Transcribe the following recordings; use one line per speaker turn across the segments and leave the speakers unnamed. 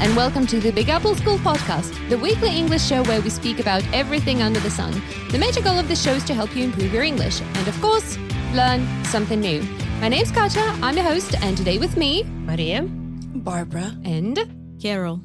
and welcome to the Big Apple School Podcast, the weekly English show where we speak about everything under the sun. The major goal of the show is to help you improve your English and, of course, learn something new. My name's Katja, I'm your host, and today with me,
Maria.
Barbara.
and
Carol.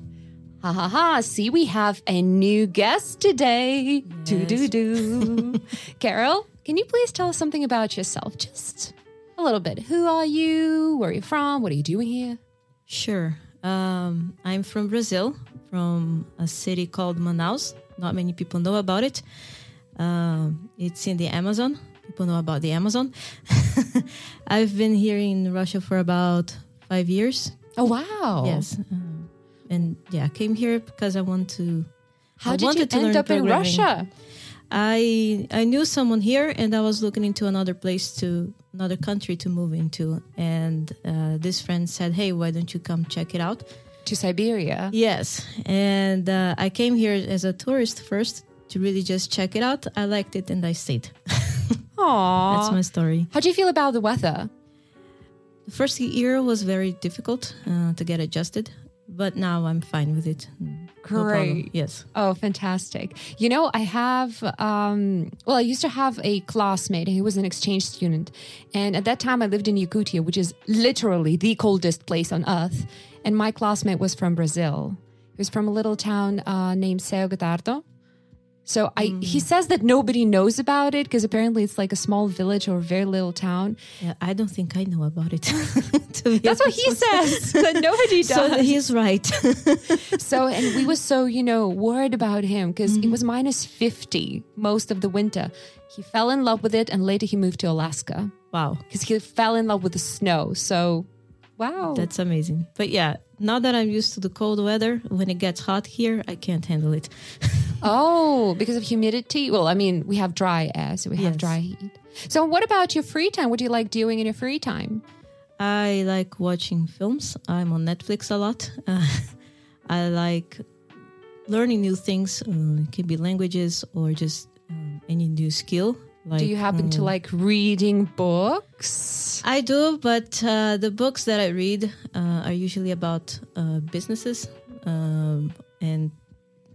ha ha ha, see, we have a new guest today. Do do do. Carol, can you please tell us something about yourself? Just a little bit. Who are you? Where are you from? What are you doing here?
Sure. Um, I'm from Brazil, from a city called Manaus. Not many people know about it. Um, it's in the Amazon. People know about the Amazon. I've been here in Russia for about five years.
Oh, wow.
Yes. Um, and yeah, I came here because I want to.
How
I
did you end up in. Russia?
I I knew someone here, and I was looking into another place to another country to move into. And uh, this friend said, "Hey, why don't you come check it out?"
To Siberia.
Yes, and uh, I came here as a tourist first to really just check it out. I liked it, and I stayed.
Aww.
That's my story.
How do you feel about the weather?
The first year was very difficult uh, to get adjusted, but now I'm fine with it. No.
Great.
Yes.
Oh, fantastic. You know, I have, um, well, I used to have a classmate He was an exchange student. And at that time, I lived in Yakutia, which is literally the coldest place on earth. And my classmate was from Brazil. He was from a little town uh, named Sao Gotardo. So I, he mm. says that nobody knows about it because apparently it's like a small village or very little town.
Yeah, I don't think I know about it.
That's what he says. that nobody does.
So he's right.
So, and we were so, you know, worried about him because it mm-hmm. was minus 50 most of the winter. He fell in love with it and later he moved to Alaska
wow.
because he fell in love with the snow. So, wow.
That's amazing. But yeah, now that I'm used to the cold weather, when it gets hot here, I can't handle it.
Oh, because of humidity? Well, I mean, we have dry air, so we have
Yes.
dry heat. So, what about your free time? What do you like doing in your free time?
I like watching films. I'm on Netflix a lot. Uh, I like learning new things. Uh, it can be languages or just um, any new skill. Like,
do you happen to
um,
like reading books?
I do, but uh, the books that I read uh, are usually about uh, businesses um, and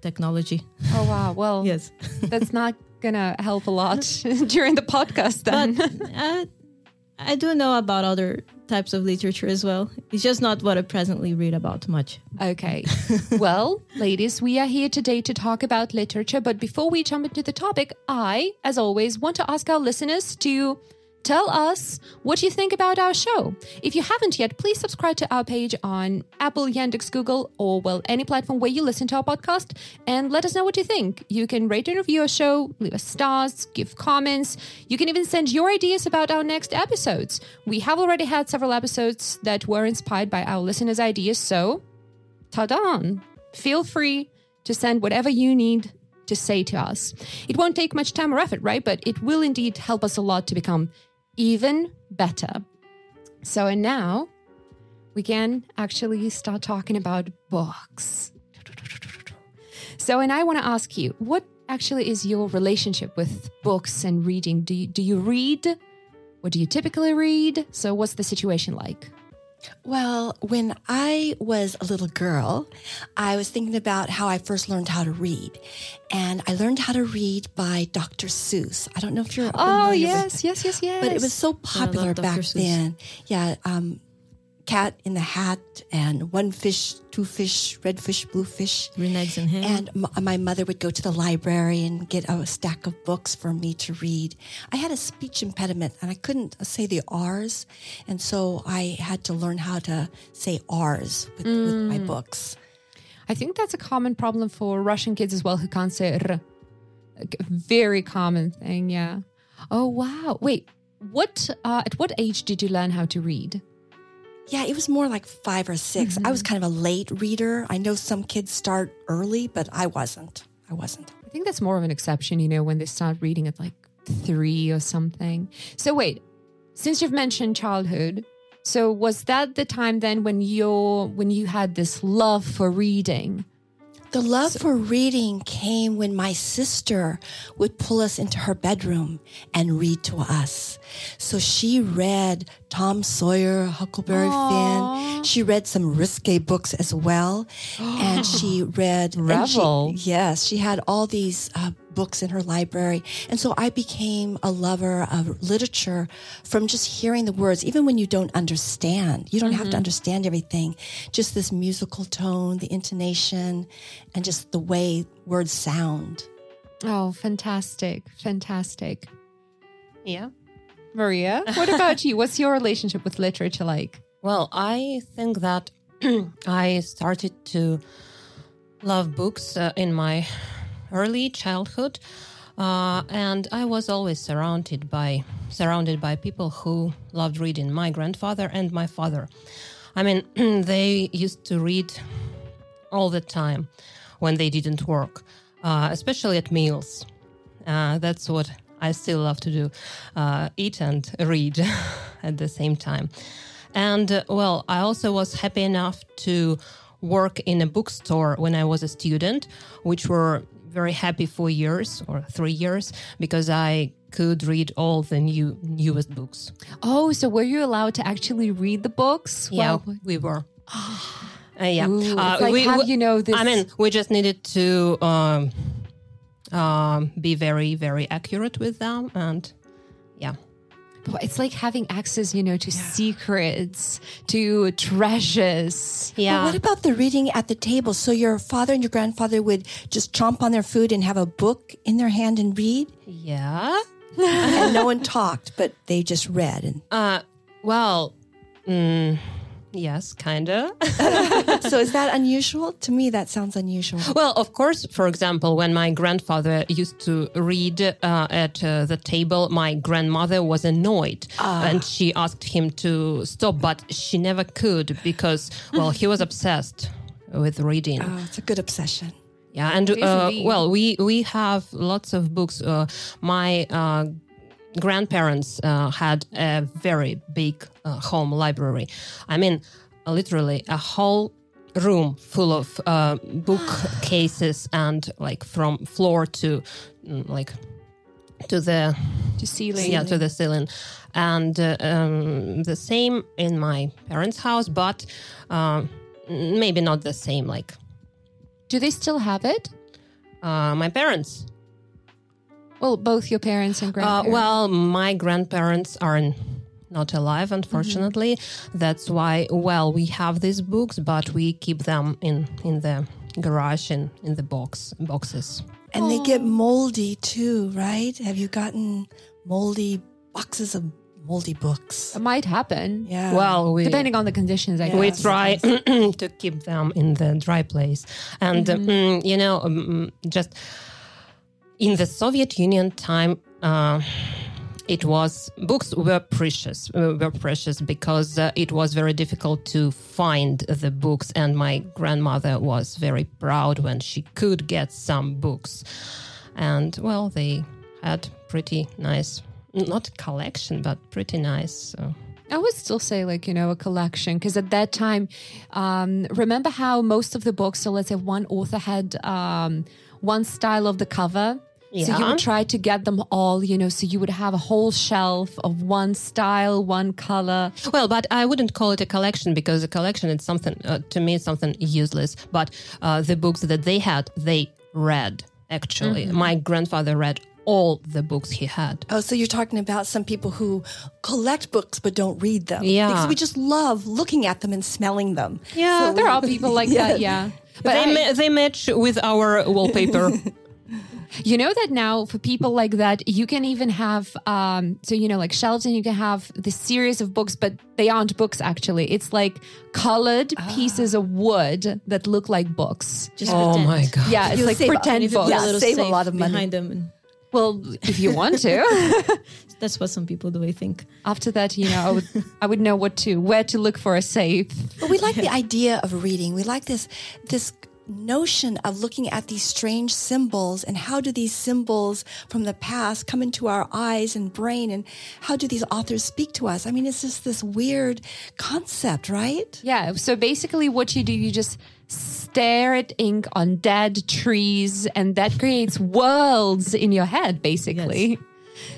technology.
Oh, wow. Well,
Yes.
that's not going to help a lot during the podcast then.
but uh, I do know about other types of literature as well. It's just not what I presently read about much.
Okay. well, ladies, we are here today to talk about literature. But before we jump into the topic, I, as always, want to ask our listeners to tell us what you think about our show. If you haven't yet, please subscribe to our page on Apple, Yandex, Google, or, well, any platform where you listen to our podcast and let us know what you think. You can rate and review our show, leave us stars, give comments. You can even send your ideas about our next episodes. We have already had several episodes that were inspired by our listeners' ideas, so ta-da! Feel free to send whatever you need to say to us. It won't take much time or effort, right? But it will indeed help us a lot to become even better. So, and now we can actually start talking about books. So, and I want to ask you, what actually is your relationship with books and reading? Do you, do you read? What do you typically read? So, what's the situation like?
Well, when I was a little girl, I was thinking about how I first learned how to read. And I learned how to read by Dr. Seuss. I don't know if you're
Oh,
familiar with-
yes, yes, yes, yes.
But it was so popular back
Seuss.
then. Yeah, um, Cat in the Hat and One Fish, Two Fish, Red Fish, Blue Fish.
Green eggs and ham.
And m- my mother would go to the library and get a stack of books for me to read. I had a speech impediment and I couldn't say the R's. And so I had to learn how to say R's with, with
Mm.
my books.
I think that's a common problem for Russian kids as well who can't say r. Like, very common thing, yeah. Oh wow. Wait, what uh, at what age did you learn how to read?
Yeah, it was more like five or 6 I was mm-hmm. kind of a late reader. I know some kids start early, but I wasn't. I wasn't.
I think that's more of an exception, you know, when they start reading at like 3 or something. So wait, since you've mentioned childhood, so was that the time then when you when you had this love for reading?
The love for reading came when my sister would pull us into her bedroom and read to us. So she read Tom Sawyer, Huckleberry Finn. She read some risque books as well. and she read and she- yes, she had all these uh, books in her library. And so I became a lover of literature from just hearing the words, even when you don't understand. You don't have to understand everything. Just this musical tone, the intonation, and just the way words sound.
Oh, fantastic. Fantastic.
Yeah.
Maria, what about you? What's your relationship with literature like?
Well, I think that I started to love books uh, in my early childhood, uh, and I was always surrounded by surrounded by people who loved reading. My grandfather and my father. I mean, they used to read all the time when they didn't work, uh, especially at meals. Uh, that's what I still love to do uh, eat and read at the same time. And uh, well, I also was happy enough to work in a bookstore when I was a student, which were very happy four years or three years because I could read all the new newest books.
Oh, so were you allowed to actually read the books?
Yeah,
Well,
we were. Uh, yeah,
Ooh,
Uh,
like
we-
have
we-
you know this?
I mean, we just needed to um, um, be very, very accurate with them, and yeah,
it's like having access, you know, to secrets, to treasures.
But
yeah.
what about the reading at the table? So your father and your grandfather would just chomp on their food and have a book in their hand and read,
yeah.
and no one talked, but they just read. And
Uh, well, mm, yes, kinda.
so is that unusual? To me, that sounds unusual.
Well, of course, for example, when my grandfather used to read uh, at uh, the table, my grandmother was annoyed and she asked him to stop, but she never could because, well, he was obsessed with reading.
Oh, it's a good obsession.
Yeah, and uh, well, we we have lots of books. Uh, my uh, grandparents uh, had a very big uh, home library. I mean, uh, literally a whole room full of uh, bookcases and like from floor to mm, like to the
To ceiling.
yeah to the ceiling and uh, um, the same in my parents house but um, maybe not the same like
Do they still have it?
uh, my parents
Well, both your parents and
Uh,
grandparents.
well, my grandparents are not alive, unfortunately. That's why. Well, we have these books, but we keep them in in the garage in in the box boxes.
And they get moldy too, right? Have you gotten moldy boxes of moldy books?
it might happen.
Yeah.
Well, we
Depending on the conditions, I
Yeah.
we try to keep them in the dry place, and uh, mm, you know, um, just in the Soviet Union time. Uh, it was books were precious uh, were precious because uh, it was very difficult to find the books and my grandmother was very proud when she could get some books and well they had pretty nice not collection but pretty nice so.
I would still say, like, you know, a collection. Because at that time, um, remember how most of the books, so let's say one author had um, one style of the cover. So you would try to get them all, you know, so you would have a whole shelf of one style, one color.
Well, but I wouldn't call it a collection because a collection is something uh, to me it's something useless. But uh, the books that they had, they read. Actually, my grandfather read all the books he had.
Oh, so you're talking about some people who collect books but don't read them.
Yeah.
Because we just love looking at them and smelling them.
Yeah,
There are people like that, yeah. But
they
I-
ma- they match with our wallpaper.
You know that now for people like that, you can even have, um, so you know, like shelves, and you can have this series of books, but they aren't books actually. It's like colored pieces of wood that look like books.
Just
oh
pretend.
my god!
Yeah, it's
You'll
like pretend
And
books.
Yeah,
a
save a lot of money.
behind them. And
Well, if you want to.
that's what some people do, I think.
After that, you know, I would, I would know what to, where to look for a safe.
But we like the idea of reading. We like this this notion of looking at these strange symbols and how do these symbols from the past come into our eyes and brain and how do these authors speak to us? I mean, it's just this weird concept, right?
Yeah. So basically, what you do, you just stare at ink on dead trees, and that creates worlds in your head, basically.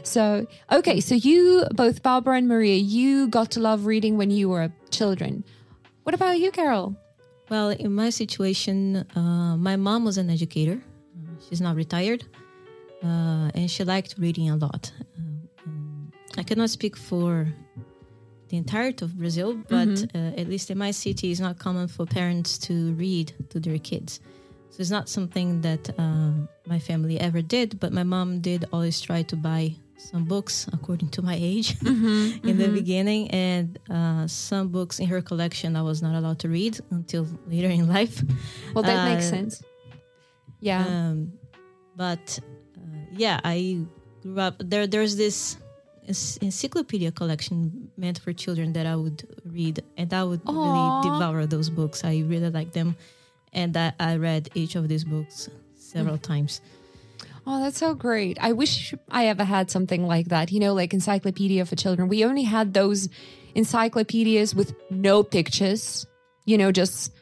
So, okay, so you, both Barbara and Maria, you got to love reading when you were children. What about you, Carol?
Well, in my situation, uh, my mom was an educator. Uh, she's now retired, uh, and she liked reading a lot. Uh, I cannot speak for the entirety of Brazil, but uh, at least in my city, it's not common for parents to read to their kids. So it's not something that um, my family ever did, but my mom did always try to buy some books according to my age in the beginning, and uh, some books in her collection I was not allowed to read until later in life.
Well, that makes
Uh,
sense. Yeah.
Um, but uh, yeah, I grew up there. There's this encyclopedia collection meant for children that I would read, and I would
Aw.
really devour those books. I really like them, and I, I read each of these books several
Mm.
times.
Oh, that's so great. I wish I ever had something like that, you know, like encyclopedia for children. We only had those encyclopedias with no pictures, you know, just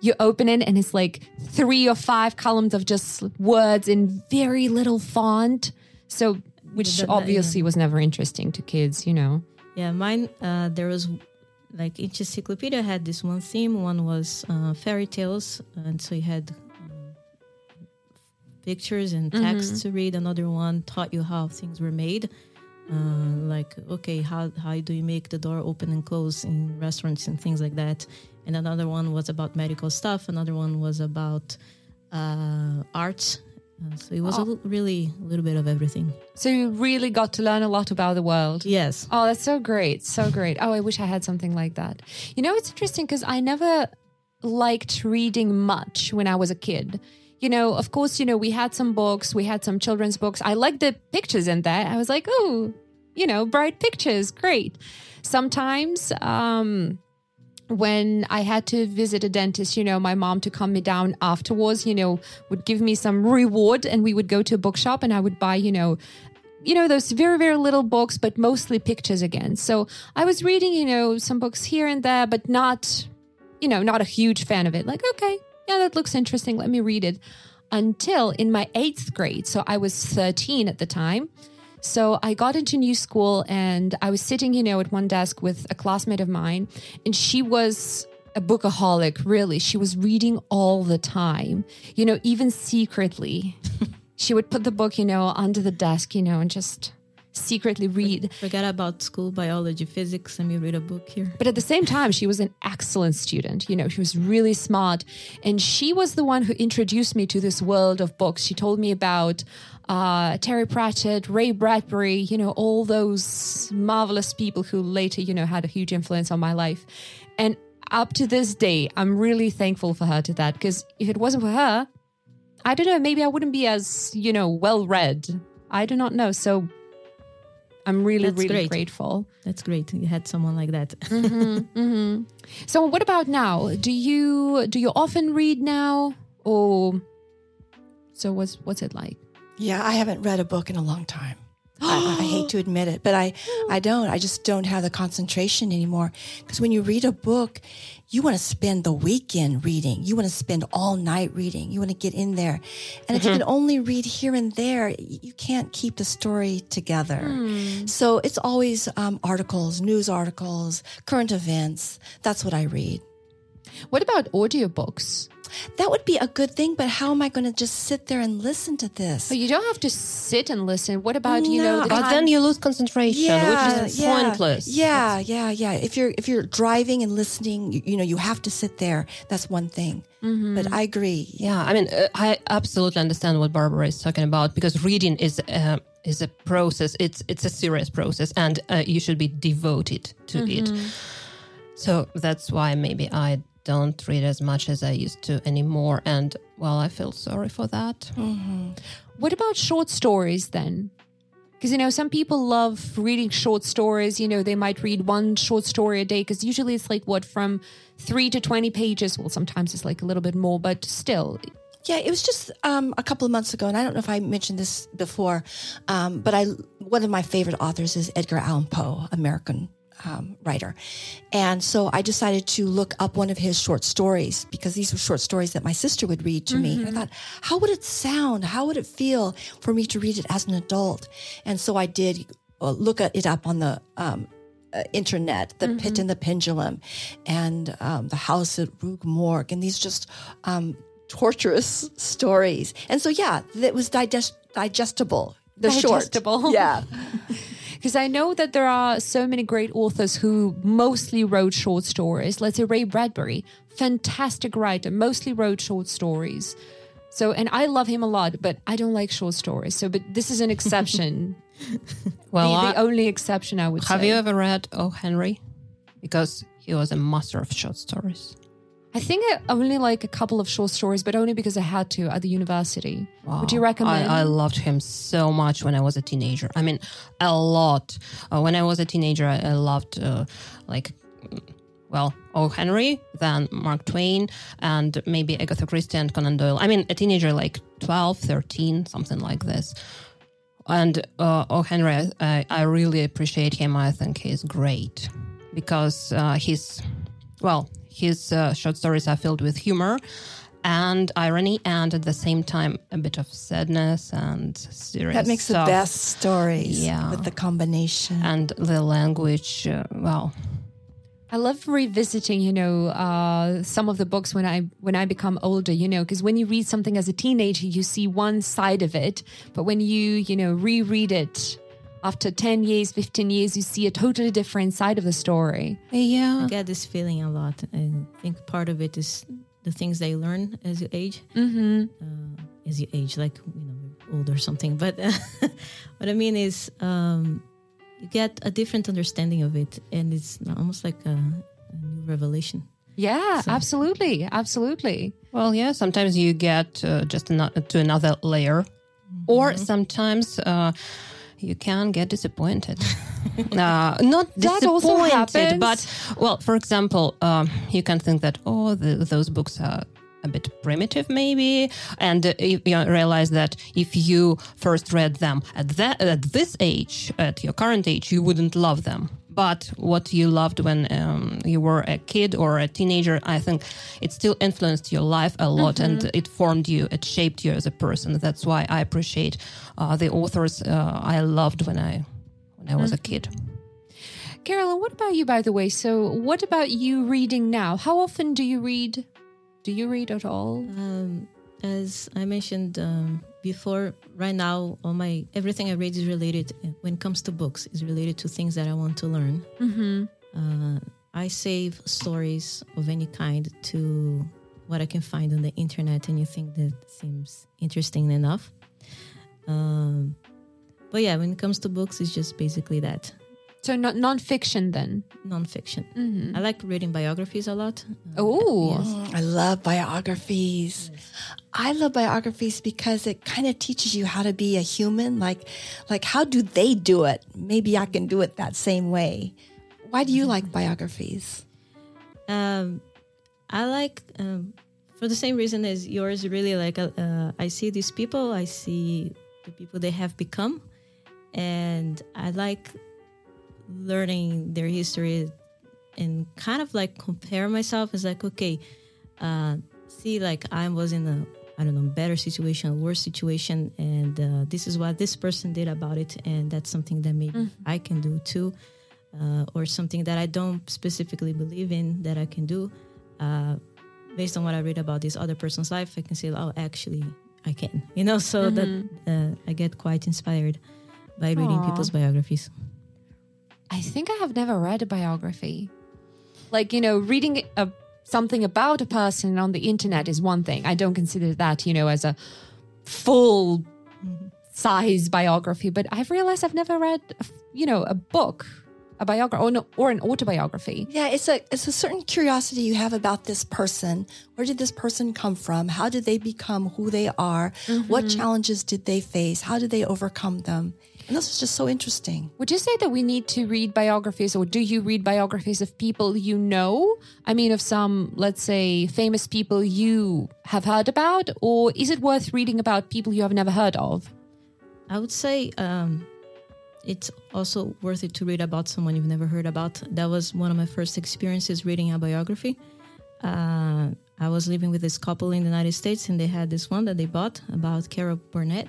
you open it and it's like three or five columns of just words in very little font. So, which
That-
obviously was never interesting to kids, you know.
Yeah, mine. Uh, there was like each encyclopedia had this one theme. One was uh, fairy tales, and so you had pictures and text to read. Another one taught you how things were made. Uh, like okay, how how do you make the door open and close in restaurants and things like that. And another one was about medical stuff. Another one was about uh, arts. Uh, so it was a
Oh.
l- really a little bit of everything.
So, you really got to learn a lot about the world.
Yes.
Oh, that's so great. So great. Oh, I wish I had something like that. You know, it's interesting because I never liked reading much when I was a kid. You know, of course, you know, we had some books, we had some children's books. I liked the pictures in there. I was like, oh, you know, bright pictures, great. Sometimes, um, when I had to visit a dentist, you know, my mom to calm me down afterwards, you know, would give me some reward and we would go to a bookshop and I would buy, you know, you know, those very, very little books, but mostly pictures again. So I was reading, you know, some books here and there, but not, you know, not a huge fan of it. Like, okay, yeah, that looks interesting. Let me read it. Until in my eighth grade. So I was 13 at the time. So I got into new school and I was sitting, you know, at one desk with a classmate of mine, and she was a bookaholic, really. She was reading all the time, you know, even secretly. she would put the book, you know, under the desk, you know, and just secretly read.
Forget about school, biology, physics, and you read a book here.
But at the same time, she was an excellent student. You know, she was really smart. And she was the one who introduced me to this world of books. She told me about uh, Terry Pratchett, Ray Bradbury, you know, all those marvelous people who later, you know, had a huge influence on my life. And up to this day, I'm really thankful for her to that because if it wasn't for her, I don't know, maybe I wouldn't be as, you know, well read. I do not know. So I'm really,
That's
really
great.
grateful.
That's great. You had someone like that. Mm-hmm, mm-hmm.
So what about now? Do you do you often read now or so what's what's it like?
Yeah, I haven't read a book in a long time. I, I hate to admit it, but I, I don't. I just don't have the concentration anymore. Because when you read a book, you want to spend the weekend reading. You want to spend all night reading. You want to get in there. And if you can only read here and there, you can't keep the story together. So it's always um, articles, news articles, current events. That's what I read.
What about audiobooks?
That would be a good thing, but how am I going to just sit there and listen to this?
So you don't have to sit and listen. What about, you know, the
But
time-
then you lose concentration, which is
yeah,
pointless.
Yeah, yeah, yeah. If you're if you're driving and listening, you, you know you have to sit there. That's one thing. But I agree.
Yeah, I mean, uh, I absolutely understand what Barbara is talking about because reading is uh, is a process. It's it's a serious process, and uh, you should be devoted to it. So that's why maybe I don't read as much as I used to anymore, and well, I feel sorry for that.
What about short stories then? Because, you know, some people love reading short stories. You know, they might read one short story a day because usually it's like what, from three to 20 pages. Well, sometimes it's like a little bit more, but still.
Yeah, it was just um, a couple of months ago, and I don't know if I mentioned this before, um, but I one of my favorite authors is Edgar Allan Poe, American um, writer. And so I decided to look up one of his short stories because these were short stories that my sister would read to me. I thought, how would it sound? How would it feel for me to read it as an adult? And so I did uh, look at it up on the um, uh, internet, The Pit and the Pendulum, and um, The House at Rue Morgue, and these just um, torturous stories. And so, yeah, it was digest- digestible. The
Digestible.
short, yeah.
Because I know that there are so many great authors who mostly wrote short stories. Let's say Ray Bradbury, fantastic writer, mostly wrote short stories. So, and I love him a lot, but I don't like short stories. So, but this is an exception.
Well,
the,
I-
only exception I would
have
say.
you ever read O. Henry? Because he was a master of short stories.
I think I only like a couple of short stories, but only because I had to at the university. Would you recommend?
I, I loved him so much when I was a teenager. I mean, a lot. Uh, when I was a teenager, I, I loved, uh, like, well, O. Henry, then Mark Twain, and maybe Agatha Christie and Conan Doyle. I mean, a teenager like 12, 13, something like this. And uh, O. Henry, I, I, I really appreciate him. I think he's great because uh, he's, well, his uh, short stories are filled with humor and irony, and at the same time, a bit of sadness and serious.
That makes the best stories
Yeah.
with the combination.
And the language, uh, well,
I love revisiting, you know, uh, some of the books when I when I become older, you know, because when you read something as a teenager, you see one side of it, but when you, you know, reread it after ten years, fifteen years, you see a totally different side of the story.
yeah.
I get this feeling a lot. and I think part of it is the things that you learn as you age.
Mm-hmm.
Uh, as you age, like you know, old or something. But what I mean is, um, you get a different understanding of it, and it's almost like a, a new revelation.
Yeah,
So-
absolutely, absolutely.
Well, yeah, sometimes you get uh, just ano- to another layer, or sometimes uh, you can get disappointed. uh, not
That also
disappointed,
happens.
but well, for example, um, you can think that oh, the, those books are a bit primitive, maybe, and uh, you, you realize that if you first read them at that at this age, at your current age, you wouldn't love them. But what you loved when um, you were a kid or a teenager, I think it still influenced your life a lot and it formed you, it shaped you as a person. That's why I appreciate uh, the authors uh, I loved when I when I was a kid.
Carolyn, what about you, by the way? So, what about you reading now? How often do you read? Do you read at all?
Um, as I mentioned um, before, right now, all my everything I read is related. When it comes to books, is related to things that I want to learn.
Mm-hmm.
Uh, I save stories of any kind to what I can find on the internet, and anything that seems interesting enough. Um, but yeah, when it comes to books, it's just basically that
So, not nonfiction then?
nonfiction.
Mm-hmm.
I like reading biographies a lot. Uh,
Oh,
yes.
Mm, I love biographies. I love biographies because it kind of teaches you how to be a human. Like, like how do they do it? Maybe I can do it that same way. Why do you like biographies?
Um, I like um, for the same reason as yours. Really, like uh, uh, I see these people, I see the people they have become, and I like learning their history and kind of like compare myself. It's like okay, uh, see, like I was in a I don't know better situation, worse situation, and uh, this is what this person did about it, and that's something that maybe I can do too uh, or something that I don't specifically believe in that I can do. Uh, based on what I read about this other person's life, I can say, oh, actually, I can. You know, so that uh, I get quite inspired by reading
Aw.
people's biographies.
I think I have never read a biography. Like, you know, reading a, something about a person on the internet is one thing. I don't consider that, you know, as a full size biography, but I've realized I've never read, you know, a book, a biography, or, no, or an autobiography.
Yeah, it's a it's a certain curiosity you have about this person. Where did this person come from? How did they become who they are? What mm-hmm. challenges did they face? How did they overcome them? And this is just so interesting.
Would you say that we need to read biographies, or do you read biographies of people you know? I mean, of some, let's say, famous people you have heard about, or is it worth reading about people you have never heard of?
I would say um, it's also worth it to read about someone you've never heard about. That was one of my first experiences reading a biography. Uh, I was living with this couple in the United States, and they had this one that they bought about Carol Burnett.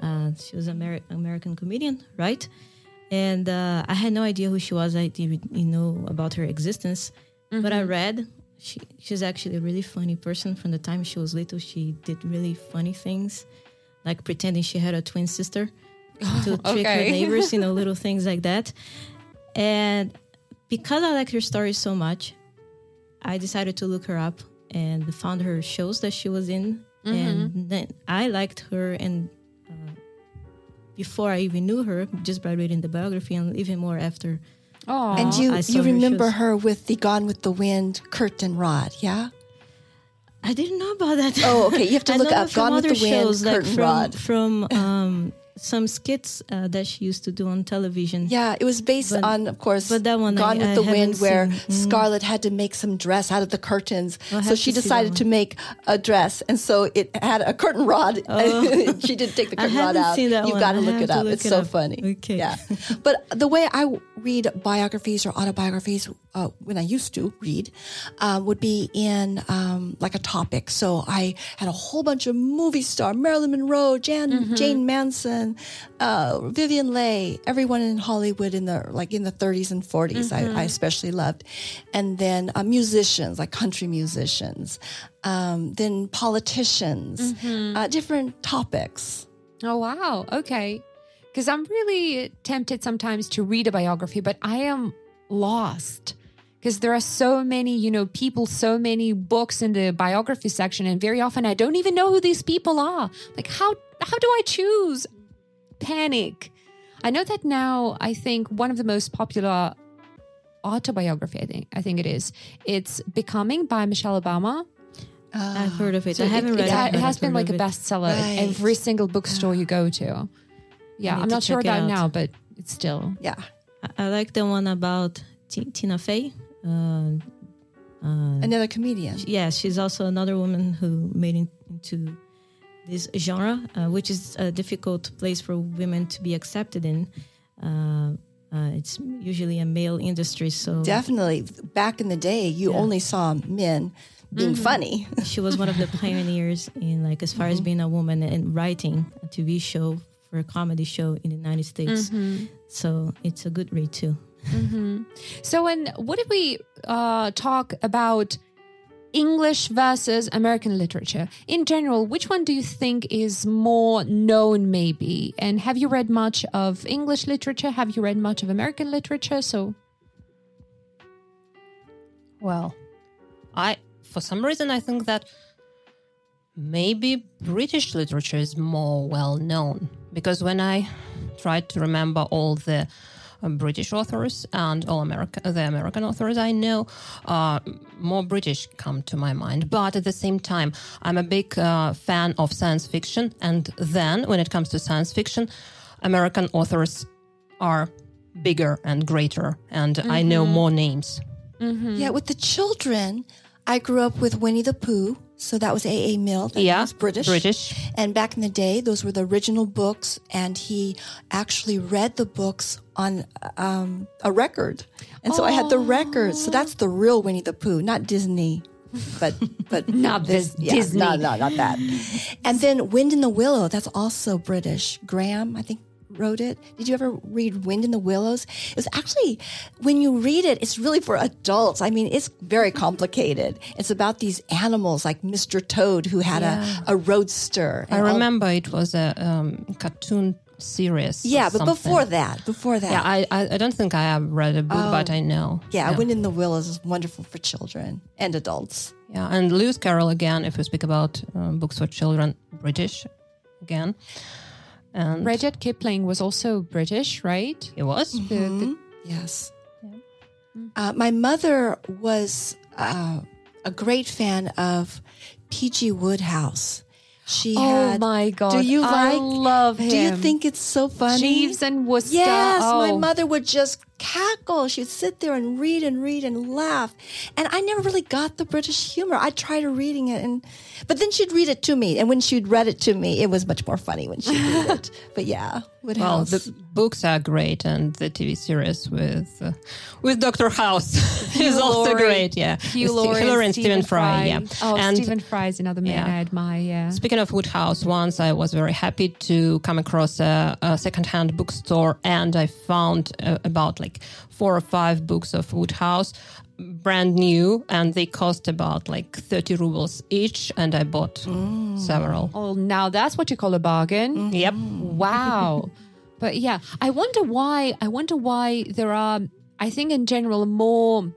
Uh, she was an Ameri- American comedian, right? And uh, I had no idea who she was. I didn't know about her existence, but I read. She she's actually a really funny person. From the time she was little, she did really funny things, like pretending she had a twin sister to trick her neighbors, you know, little things like that. And because I like her story so much, I decided to look her up and found her shows that she was in, and then I liked her. And before I even knew her, just by reading the biography, and even more after.
Oh,
and you
I saw
you
her
remember
shows.
her with the Gone with the Wind curtain rod, yeah?
I didn't know about that.
Oh, okay. You have to look up Gone with the Wind
shows, like
curtain
from,
rod.
from um, some skits uh, that she used to do on television.
Yeah, it was based
But-
on, of course,
but that one
Gone
I-
with
I
the
haven't
Wind, where
seen. Mm.
Scarlett had to make some dress out of the curtains.
I'll
so she
to see that
decided to make a dress, and so it had a curtain rod. she didn't take the
I
curtain rod out.
seen that
You've got to look it up.
look
it's
it
so
up.
funny.
Okay.
Yeah, but the way I read biographies or autobiographies, uh, when I used to read, um, would be in um, like a topic. So I had a whole bunch of movie star Marilyn Monroe, Jan,
Mm-hmm.
Jane Manson, uh, Vivian Leigh, everyone in Hollywood in the like in the 30s and 40s.
Mm-hmm.
I, I especially loved, and then uh, musicians like country musicians, um, then politicians,
Mm-hmm.
uh, different topics.
Oh, wow. Okay. Because I'm really tempted sometimes to read a biography, but I am lost because there are so many, you know, people, so many books in the biography section, and very often I don't even know who these people are. Like, how how do I choose? Panic. I know that now. I think one of the most popular autobiography, I think, I think it is. It's "Becoming" by Michelle Obama.
I've heard of it.
So
I haven't
it,
read
it,
it.
it has been like a
of it.
bestseller at
Right.
every single bookstore you go to. Yeah, I'm
to
not sure
check it
about
out.
now, but it's still.
Yeah.
I- I like the one about T- Tina Fey. Uh, uh,
Another comedian.
yeah, she's also another woman who made it into this genre, uh, which is a difficult place for women to be accepted in. Uh, uh, it's usually a male industry, so
Definitely. Back in the day, you
Yeah.
only saw men being funny.
she was one of the pioneers in like as far as being a woman and writing a TV show for a comedy show in the United States. So it's a good read too.
So, and what if we uh, talk about English versus American literature in general? Which one do you think is more known, maybe? And have you read much of English literature? Have you read much of American literature? So,
Well, I for some reason I think that maybe British literature is more well known because when I tried to remember all the British authors and all America, the American authors I know, uh, more British come to my mind. But at the same time, I'm a big uh, fan of science fiction, and then when it comes to science fiction, American authors are bigger and greater, and I know more names.
Yeah, with the children, I grew up with Winnie the Pooh. So that was A.A. Milne. That
Yeah,
was British.
British.
And back in the day, those were the original books. And he actually read the books on um, a record. And so I had the record. So that's the real Winnie the Pooh, not Disney. But but
Not this
yeah,
Disney.
No, no, not that. And then Wind in the Willow, that's also British. Graham, I think, wrote it. Did you ever read Wind in the Willows? It was actually, when you read it, it's really for adults. I mean, it's very complicated. It's about these animals like Mr. Toad who had a, a roadster.
I
and all-
remember it was a um, cartoon series.
Yeah, but
something.
before that, before that.
Yeah, I, I I don't think I have read a book, but I know.
yeah, Wind in the Willows is wonderful for children and adults.
Yeah, and Lewis Carroll again. If we speak about um, books for children, British again, and
Rudyard Kipling was also British, right?
he was.
The- the-
Yes. Uh, my mother was uh, a great fan of P.G. Wodehouse. She
oh
had.
my God.
Do you
I
like?
love him.
Do you think it's so funny?
Jeeves and Wooster?
Yes, my
Oh.
mother would just cackle. She'd sit there and read and read and laugh. And I never really got the British humor. I tried reading it and but then she'd read it to me. And when she'd read it to me, it was much more funny when she read it. But yeah,
well, the books are great, and the TV series with uh, with Doctor House is also great. Yeah,
Hugh Laurie, Hillary and Stephen, Fry.
Fry. Yeah,
oh, and Stephen Fry is another man yeah. I admire. Yeah.
Speaking of Wodehouse, once I was very happy to come across a, a secondhand bookstore, and I found uh, about like four or five books of Wodehouse brand new and they cost about like 30 rubles each and i bought mm. several
oh now that's what you call a bargain
mm-hmm. yep
wow but yeah i wonder why i wonder why there are i think in general more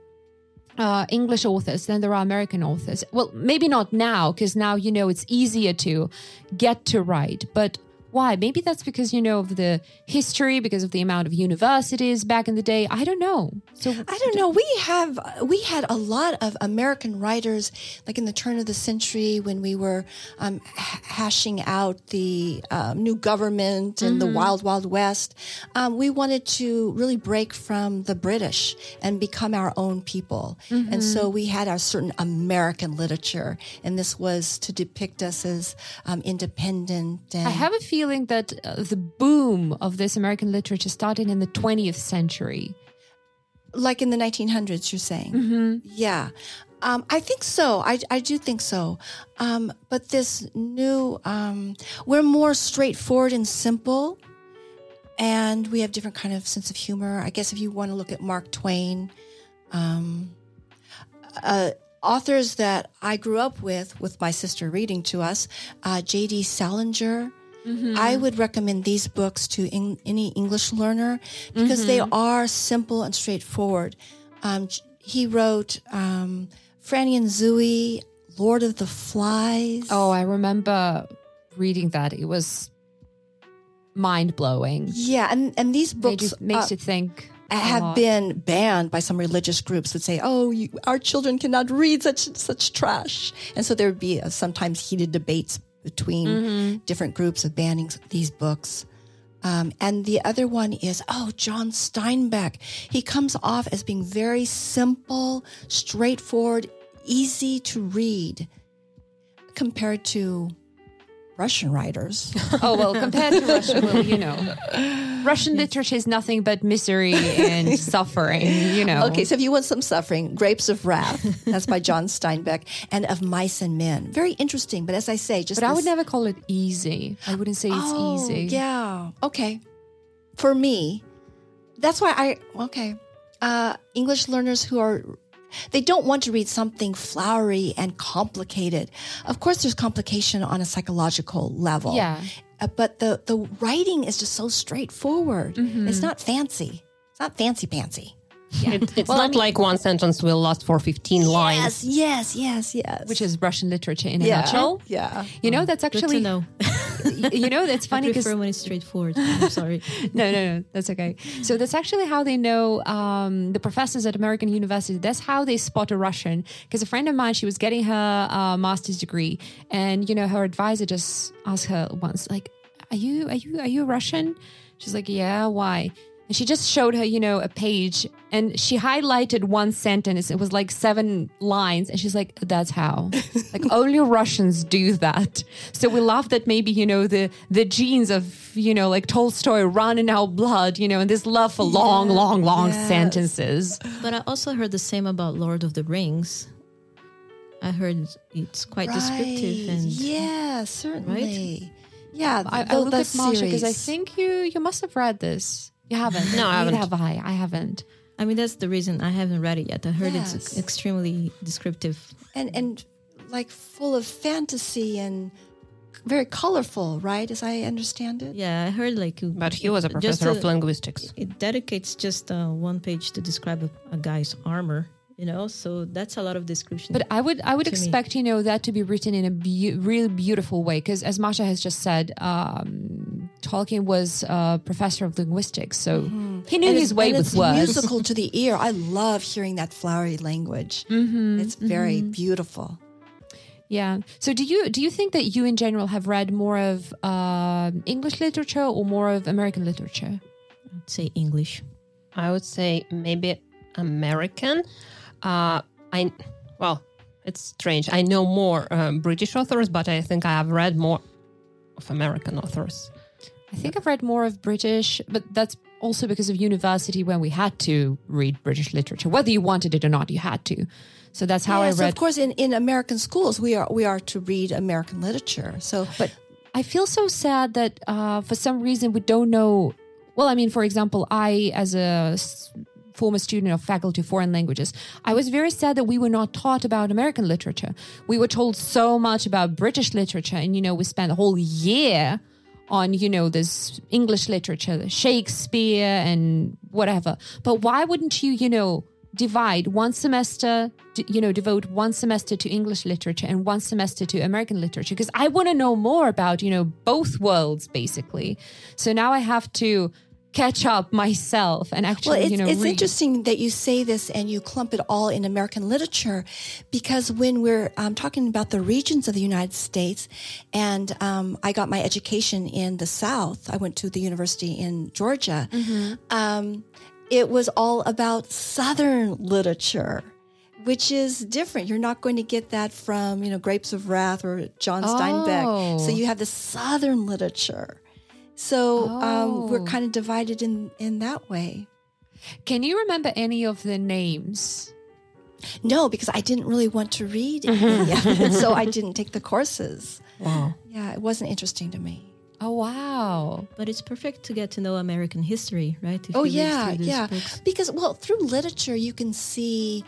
uh, English authors than there are American authors. Well, maybe not now, because now you know it's easier to get to write. But why? Maybe that's because you know of the history, because of the amount of universities back in the day. I don't know.
So I don't know. We have we had a lot of American writers, like in the turn of the century when we were um, hashing out the um, new government and mm-hmm. the wild wild west. Um, we wanted to really break from the British and become our own people, mm-hmm. and so we had our certain American literature, and this was to depict us as um, independent. And,
I have a feeling feeling that uh, the boom of this American literature started in the 20th century.
Like in the 1900s, you're saying?
Mm-hmm.
Yeah. Um, I think so. I, I do think so. Um, but this new, um, we're more straightforward and simple, and we have different kind of sense of humor. I guess if you want to look at Mark Twain, um, uh, authors that I grew up with, with my sister reading to us, uh, J.D. Salinger, Mm-hmm. I would recommend these books to in, any English learner because mm-hmm. they are simple and straightforward. Um, he wrote um, Franny and Zooey, Lord of the Flies.
Oh, I remember reading that. It was mind blowing.
Yeah, and and these books
you, makes uh, you think.
Have been banned by some religious groups that say, "Oh, you, our children cannot read such such trash," and so there would be uh, sometimes heated debates between mm-hmm. different groups of banning these books. Um, and the other one is, oh, John Steinbeck. He comes off as being very simple, straightforward, easy to read compared to Russian writers.
oh, well, compared to Russia, well, you know, Russian literature is nothing but misery and suffering, you know.
Okay, so if you want some suffering, Grapes of Wrath, that's by John Steinbeck, and Of Mice and Men. Very interesting, but as I say, just.
But this... I would never call it easy. I wouldn't say it's
oh,
easy.
Yeah. Okay. For me, that's why I. Okay. Uh, English learners who are they don't want to read something flowery and complicated. Of course, there's complication on a psychological level.
Yeah.
Uh, but the, the writing is just so straightforward. Mm-hmm. It's not fancy. It's not fancy pantsy.
Yeah. It, it's well, not I mean, like one sentence will last for 15
yes,
lines.
Yes, yes, yes.
Which is Russian literature in a
yeah,
nutshell.
Yeah.
You know, that's actually.
Good
to know. you know, that's funny
because. when it's straightforward. I'm sorry.
no, no, no. That's okay. So that's actually how they know um, the professors at American University. That's how they spot a Russian. Because a friend of mine, she was getting her uh, master's degree. And, you know, her advisor just asked her once, like, are you, are you, are you Russian? She's like, yeah, why? And she just showed her, you know, a page and she highlighted one sentence. It was like seven lines. And she's like, that's how. like only Russians do that. So we love that maybe, you know, the the genes of, you know, like Tolstoy run in our blood, you know, and this love for long, long, long yes. sentences.
But I also heard the same about Lord of the Rings. I heard it's quite right. descriptive and
yeah, certainly. Right? Yeah,
I, I look at Masha because I think you you must have read this. You haven't?
No, I haven't.
have I? I haven't.
I mean, that's the reason I haven't read it yet. I heard yes. it's extremely descriptive
and and like full of fantasy and very colorful, right? As I understand it.
Yeah, I heard like.
But he was a professor a, of linguistics.
It dedicates just uh, one page to describe a, a guy's armor you know so that's a lot of description
but i would i would expect me. you know that to be written in a be- really beautiful way because as masha has just said um, tolkien was a professor of linguistics so mm-hmm. he knew and his way with words
musical to the ear i love hearing that flowery language mm-hmm. it's very mm-hmm. beautiful
yeah. So do you do you think that you in general have read more of uh, English literature or more of American literature?
I'd say English.
I would say maybe American. Uh, I well, it's strange. I know more um, British authors, but I think I have read more of American authors.
I think I've read more of British, but that's also because of university when we had to read British literature. Whether you wanted it or not, you had to. So that's how
yeah,
I
so
read.
of course, in, in American schools, we are we are to read American literature. So,
But I feel so sad that uh, for some reason we don't know. Well, I mean, for example, I, as a s- former student of Faculty of Foreign Languages, I was very sad that we were not taught about American literature. We were told so much about British literature, and you know, we spent a whole year on you know this English literature, Shakespeare and whatever. But why wouldn't you, you know? divide one semester you know devote one semester to english literature and one semester to american literature because i want to know more about you know both worlds basically so now i have to catch up myself and actually
well, it's,
you know
it's interesting that you say this and you clump it all in American literature, because when we're um, talking about the regions of the United States, and um, I got my education in the South, I went to the university in Georgia. Um, it was all about Southern literature. Which is different. You're not going to get that from, you know, Grapes of Wrath or John Steinbeck. So
Oh.
you have the Southern literature. So um, we're
Oh.
kind of divided in in that way.
can you remember any of the names
No, because I didn't really want to read any of it, so I didn't take the courses.
Wow.
Yeah, it wasn't interesting to me.
oh wow
But it's perfect to get to know American history, right? If
Oh yeah, yeah.
books.
Because well, through literature you can see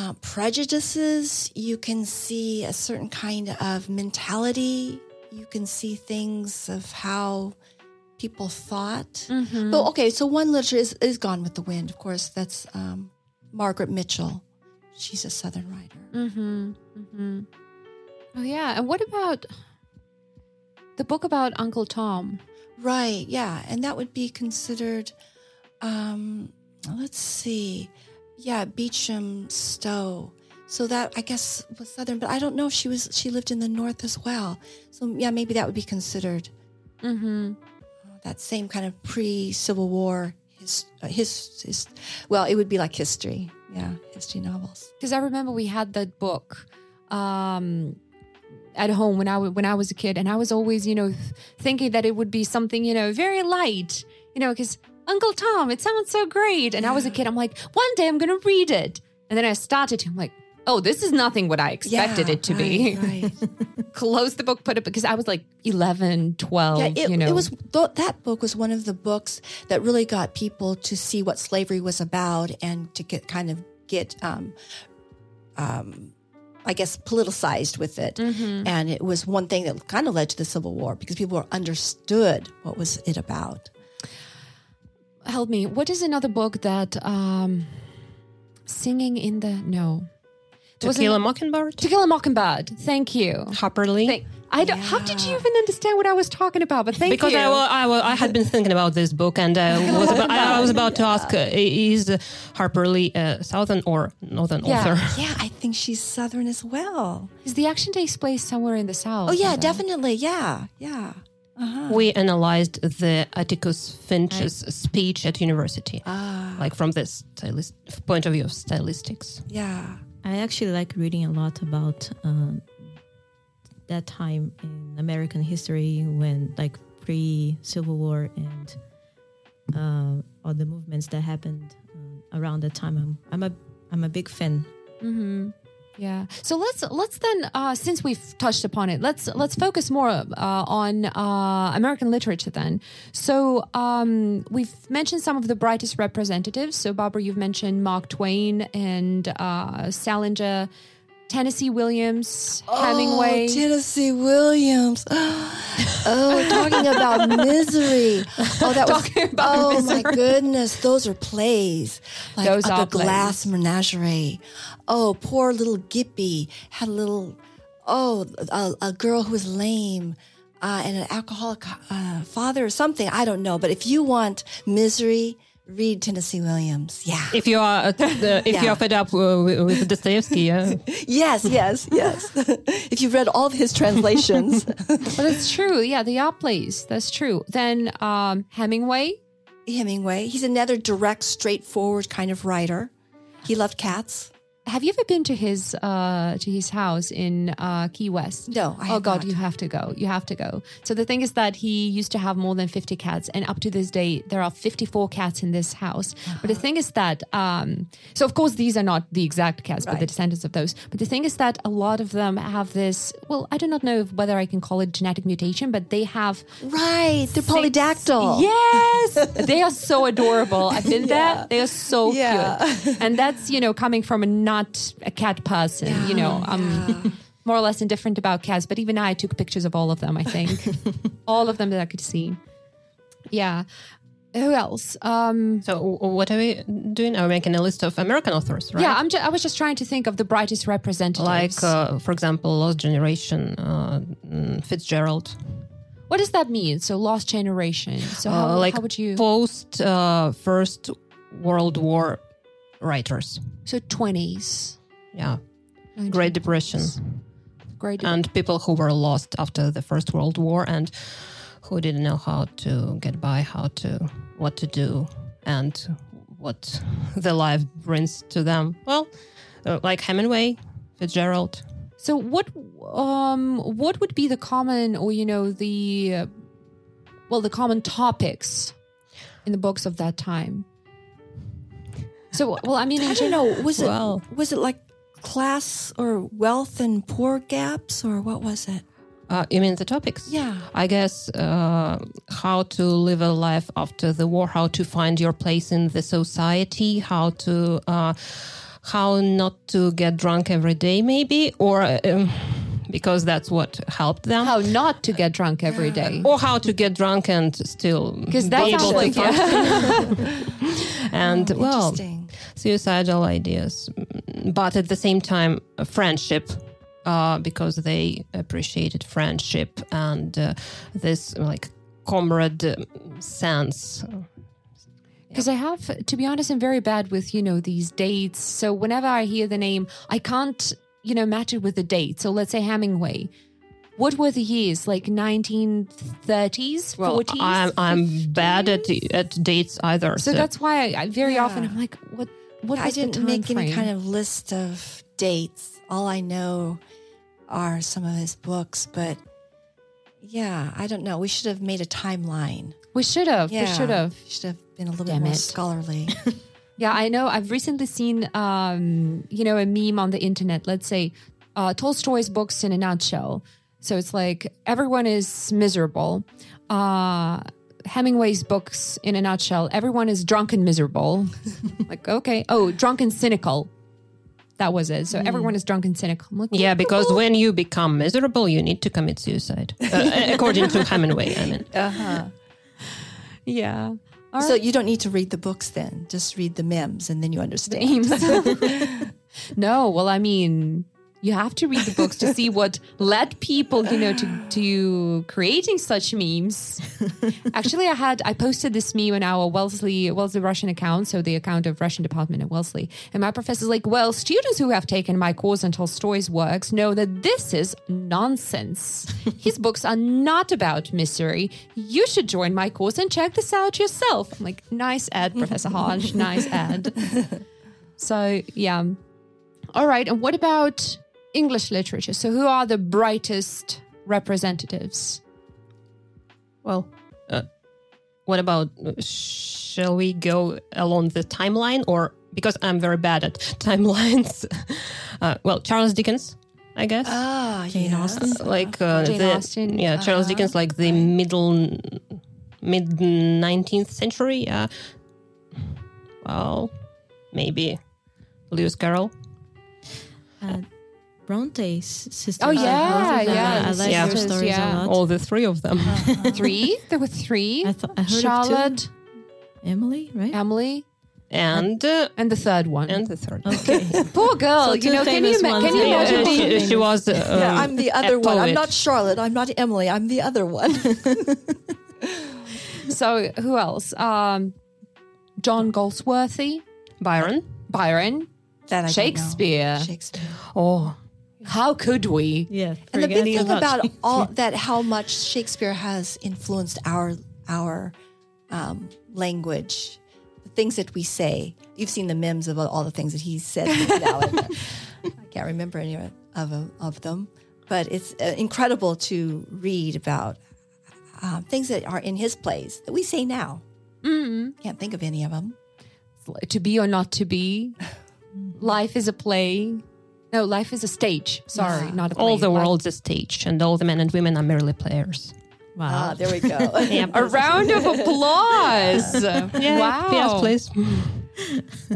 uh, prejudices. You can see a certain kind of mentality. You can see things of how people thought.
Mm-hmm.
But okay, so one literature is, is Gone with the Wind. Of course, that's um, Margaret Mitchell. She's a Southern writer.
mm-hmm mm-hmm oh yeah and what about the book about uncle tom
Right, yeah. And that would be considered, um, let's see, yeah, Beecher Stowe. So that I guess was Southern, but I don't know if she was, she lived in the North as well. So yeah, maybe that would be considered
mm-hmm
uh, that same kind of pre Civil War his, uh, his, his, well, it would be like history. Yeah, history novels.
because I remember we had that book um, at home when I w- when I was a kid, and I was always, you know, thinking that it would be something, you know, very light, you know, because Uncle Tom, it sounds so great, and I was a kid. I'm like, one day I'm gonna read it, and then I started to, I'm like. Oh, this is nothing what I expected
Yeah,
it to be.
right, right.
Close the book, put it because I was like 11, 12,
Yeah, it,
you know.
it was th- that book was one of the books that really got people to see what slavery was about and to get kind of get, um, um, I guess, politicized with it.
Mm-hmm.
And it was one thing that kind of led to the Civil War because people understood what was it about.
Help me. What is another book that um, singing in the no?
To
Wasn't
Kill a Mockingbird?
To Kill a Mockingbird. Thank you.
Harper Lee?
Thank, I don't, How did you even understand what I was talking about? But thank
because
you.
I, I, I had been thinking about this book and uh, was about, I, I was about to ask uh, is Harper Lee a southern or northern
Yeah.
author?
Yeah, I think she's Southern as well.
Is the action takes place somewhere in the south.
Oh, yeah,
Heather.
definitely. Yeah, yeah.
We analyzed the Atticus Finch's speech at university,
Ah,
like from this stylist, point of view of stylistics.
yeah.
I actually like reading a lot about um, that time in American history when, like, pre Civil War and uh, all the movements that happened um, around that time. I'm, I'm a I'm a big fan.
Mm-hmm. Yeah. So let's let's then, uh, since we've touched upon it, let's let's focus more uh, on uh, American literature. Then, so um, we've mentioned some of the brightest representatives. So, Barbara, you've mentioned Mark Twain and uh, Salinger, Tennessee Williams, Hemingway.
Oh, Tennessee Williams. Oh, talking about misery. Oh, that was.
Talking about
oh
misery.
my goodness, those are plays. Like
Those
uh,
are
the Glass Menagerie. Oh, poor little Gippy had a little. Oh, a, a girl who was lame. Uh, and an alcoholic uh, father or something. I don't know. But if you want misery, read Tennessee Williams. Yeah.
If you are uh, uh, if you are fed up uh, with, with Dostoevsky, yeah.
Yes, yes, yes. if you've read all of his translations.
But that's true. Yeah, the are plays. That's true. Then um, Hemingway.
Hemingway. He's another direct, straightforward kind of writer. He loved cats.
Have you ever been to his uh, to his house in uh, Key West?
No, I
oh God,
not.
you have to go. You have to go. So the thing is that he used to have more than fifty cats, and up to this day, there are fifty-four cats in this house. But the thing is that, um, so of course, these are not the exact cats, but the descendants of those. But the thing is that a lot of them have this. Well, I do not know whether I can call it genetic mutation, but they have
Right. They're
six-
polydactyl.
Yes, they are so adorable. I've been
Yeah.
there. They are so
Yeah.
cute, and that's you know coming from a not a cat person. you know, I'm more or less indifferent about cats, but even I took pictures of all of them. I think all of them that I could see. Yeah. Who else? Um,
So, what are we doing? Are we making a list of American authors, right?
Yeah, I'm. Ju- I was just trying to think of the brightest representatives.
Like, uh, for example, Lost Generation, uh, mm, Fitzgerald.
what does that mean? So lost generation. So how,
uh, like
how would you?
post uh, First World War writers.
So twenties.
Yeah, Great Depression,
Great.
and people who were lost after the First World War and who didn't know how to get by, how to what to do, and what the life brings to them. Well, uh, like Hemingway, Fitzgerald.
So what um what would be the common or you know the uh, well the common topics in the books of that time? So well I mean
I don't know. Was it was it like class or wealth and poor gaps or what was it?
Uh, you mean the topics?
Yeah.
I guess uh, how to live a life after the war, how to find your place in the society, how to uh, how not to get drunk every day, maybe, or um, because that's what helped them,
how not to get drunk every day.
or how to get drunk and still
Because that
be
sounds
able
like
to function. and well, suicidal ideas, but at the same time, uh, friendship. Uh, because they appreciated friendship and uh, this like comrade uh, sense.
Because I have, to be honest, I'm very bad with, you know, these dates. So whenever I hear the name, I can't, you know, match it with the date. So let's say Hemingway. What were the years? Like 1930s,
Well,
40s?
I'm I'm bad at at dates either.
So that's why I, I very
Yeah.
often I'm like, what? What
I
was the
didn't
time
make any kind of list of dates. All I know are some of his books, but yeah, I don't know. We should have made a timeline.
We should have.
Yeah,
We should have.
Should have been a little
Damn
bit more
it.
scholarly.
Yeah, I know. I've recently seen, um, you know, a meme on the internet. Let's say uh, Tolstoy's books in a nutshell. So it's like everyone is miserable. Uh, Hemingway's books in a nutshell. Everyone is drunk and miserable. like okay, oh, drunk and cynical. That was it. So everyone is drunk and cynical. Like,
yeah, because when you become miserable, you need to commit suicide, uh, according to Hemingway. I mean,
yeah. All
so you don't need to read the books then. Just read the memes and then you understand.
no, well, I mean, you have to read the books to see what led people, you know, to to creating such memes. Actually, I had I posted this meme on our Wellesley Wellesley Russian account, so the account of Russian department at Wellesley, and my professor's like, "Well, students who have taken my course on Tolstoy's works know that this is nonsense. His books are not about misery. You should join my course and check this out yourself." I'm like, "Nice ad, Professor Hodge. nice ad." So, yeah. All right. And what about English literature? So, who are the brightest representatives?
well, uh, what about? uh, Shall we go along the timeline, or because I'm very bad at timelines? Uh, well, Charles Dickens, I guess.
Ah,
Jane
yeah.
Austen.
like uh,
Jane
the,
Austen,
yeah charles dickens like the middle mid 19th century yeah well maybe lewis carroll
Uh, Bronte's sisters.
Oh,
I
yeah,
love
yeah,
I
the
like their stories
yeah.
a lot.
all the three of them
Three? There were three.
I thought I heard
Charlotte,
of two. Emily, right?
Emily,
and uh,
and the third one.
and the third
Okay.
Poor girl.
So
you know, can you,
famous
ima-
ones,
can you imagine
she, she was uh,
Yeah, I'm the other one. I'm not Charlotte. I'm not Emily. I'm the other one.
So, who else? Um, John Galsworthy,
byron
Byron,
that I.
Shakespeare.
Shakespeare.
oh
How could we?
Yeah.
And the big thing
about-
all that, how much Shakespeare has influenced our our um, language, the things that we say. You've seen the memes of all the things that he said. I can't remember any of, of them, but it's uh, incredible to read about uh, things that are in his plays that we say now. Mm-hmm. Can't think of any of them.
To be or not to be. life is a play. No, life is a stage. Sorry,
Yeah.
not a play.
All the
Life-
world's a stage, and all the men and women are merely players.
Wow.
Ah, there we go.
A round of applause. wow.
Yes, please.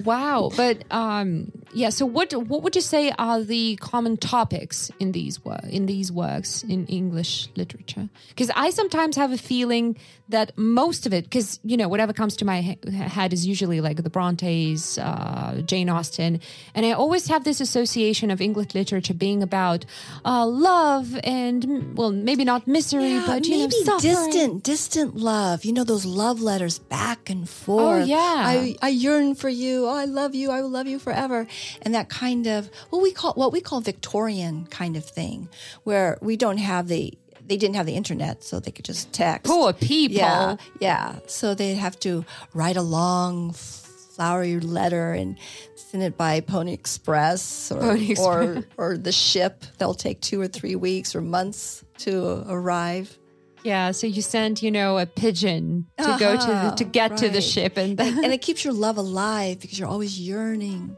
Wow. But um yeah, so what what would you say are the common topics in these wor- in these works in English literature? Because I sometimes have a feeling that most of it cuz you know whatever comes to my he- head is usually like the Brontes, uh, Jane Austen, and I always have this association of English literature being about uh, love and well maybe not misery
Yeah,
but you
maybe
know
distant, distant love. You know those love letters back and forth.
Oh, yeah.
I, I yearn for you. Oh, I love you. I will love you forever. And that kind of what we call what we call Victorian kind of thing, where we don't have the they didn't have the internet, so they could just text.
Poor people.
Yeah, yeah. So they'd have to write a long, flowery letter and send it by Pony Express or
Pony
or or the ship. They'll take two or three weeks or months to arrive.
Yeah, so you send, you know, a pigeon to go to the,
Uh-huh,
to get to the ship, and
and it keeps your love alive because you're always yearning.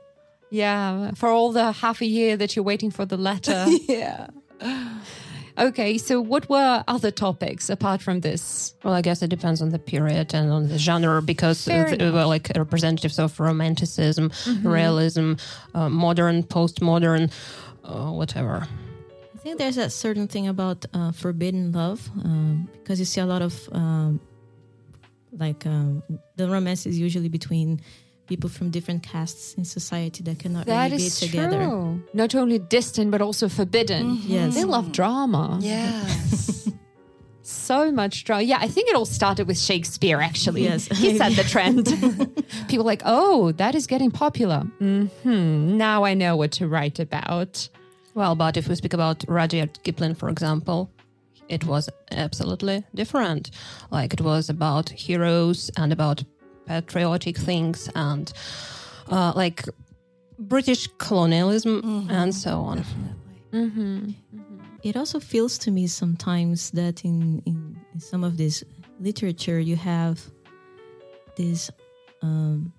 Yeah, for all the half a year that you're waiting for the letter.
Yeah.
okay, so what were other topics apart from this?
Well, I guess it depends on the period and on the genre because uh, they were like representatives of romanticism, realism, uh, modern, postmodern, uh, whatever.
I think there's a certain thing about uh, forbidden love um, because you see a lot of um, like um, the romance is usually between people from different castes in society that cannot
That
really
is
be together.
true. Not only distant, but also forbidden.
Yes.
They love drama.
Yes.
So much drama. Yeah, I think it all started with Shakespeare, actually.
Yes,
He set the trend. People like, oh, that is getting popular. hmm Now I know what to write about.
Well, but if we speak about Rudyard Kipling, for example, it was absolutely different. Like it was about heroes and about patriotic things and uh, like British colonialism and so on.
It also feels to me sometimes that in, in, in some of this literature you have this um,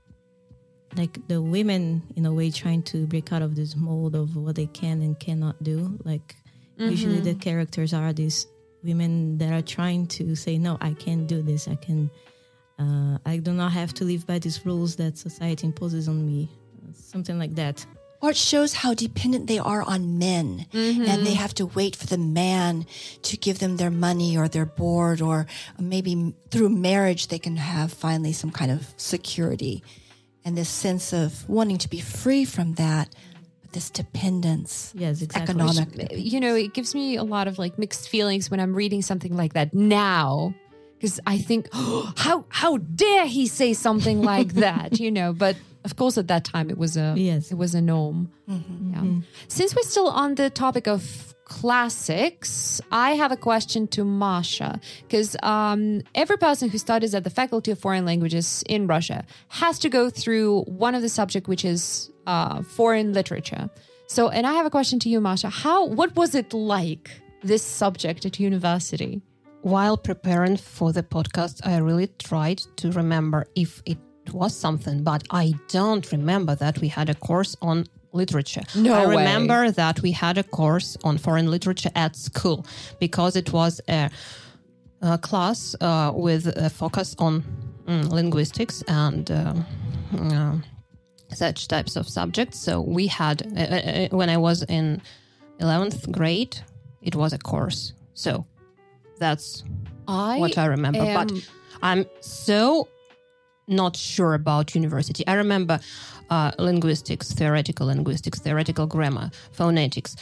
like the women in a way trying to break out of this mold of what they can and cannot do. Like usually the characters are these women that are trying to say, no, I can't do this. I can. Uh, I do not have to live by these rules that society imposes on me. Something like that.
Or it shows how dependent they are on men and they have to wait for the man to give them their money or their board or maybe through marriage they can have finally some kind of security and this sense of wanting to be free from that this dependence
Yes, exactly.
economic
you know, it gives me a lot of like mixed feelings when I'm reading something like that now. Because I think, how how dare he say something like that, you know? But of course, at that time, it was a
Yes.
it was a norm. Yeah. Since we're still on the topic of classics, I have a question to Masha because um, every person who studies at the Faculty of Foreign Languages in Russia has to go through one of the subject, which is uh, foreign literature. So, and I have a question to you, Masha. How what was it like this subject at university?
While preparing for the podcast, I really tried to remember if it was something, but I don't remember that we had a course on literature.
No
I
way.
remember that we had a course on foreign literature at school because it was a, a class uh, with a focus on mm, linguistics and um, uh, such types of subjects. So we had, uh, uh, when I was in 11th grade, it was a course. So that's
I
what I remember. But I'm so not sure about university. I remember uh, linguistics, theoretical linguistics, theoretical grammar, phonetics,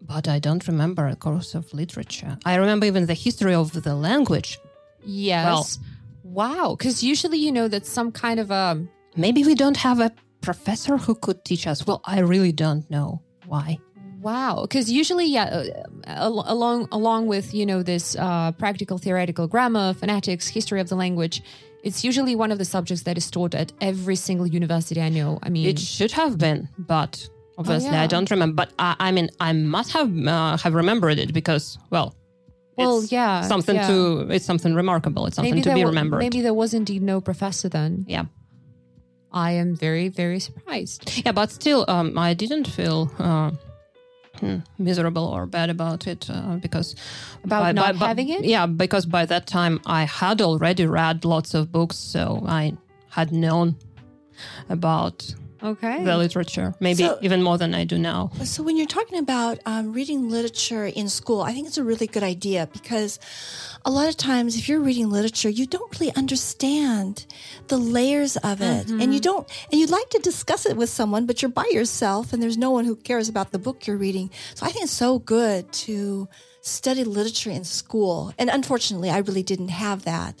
but I don't remember a course of literature. I remember even the history of the language.
yes. wow, because usually you know that some kind of a
Maybe we don't have a professor who could teach us. Well, I really don't know why.
Wow, because usually, yeah, uh, along along with you know this uh, practical theoretical grammar, phonetics, history of the language, it's usually one of the subjects that is taught at every single university I know. I mean,
It should have been, but obviously
yeah.
I don't remember. But I, I mean, I must have uh, have remembered it because, well,
Well,
it's
yeah,
something
yeah.
to it's something remarkable. It's something
maybe
to be
wa-
remembered.
Maybe there was indeed no professor then.
yeah,
I am very very surprised.
yeah, but still, um, I didn't feel. Uh, hmm, miserable or bad about it uh, because
About not having it?
yeah because by that time i had already read lots of books so i had known about
Okay.
the literature maybe
So-
even more than i do now
So, when you're talking about um, reading literature in school, I think it's a really good idea because a lot of times, if you're reading literature, you don't really understand the layers of it, and you don't, and you'd like to discuss it with someone, but you're by yourself, and there's no one who cares about the book you're reading. So, I think it's so good to study literature in school, and unfortunately, I really didn't have that.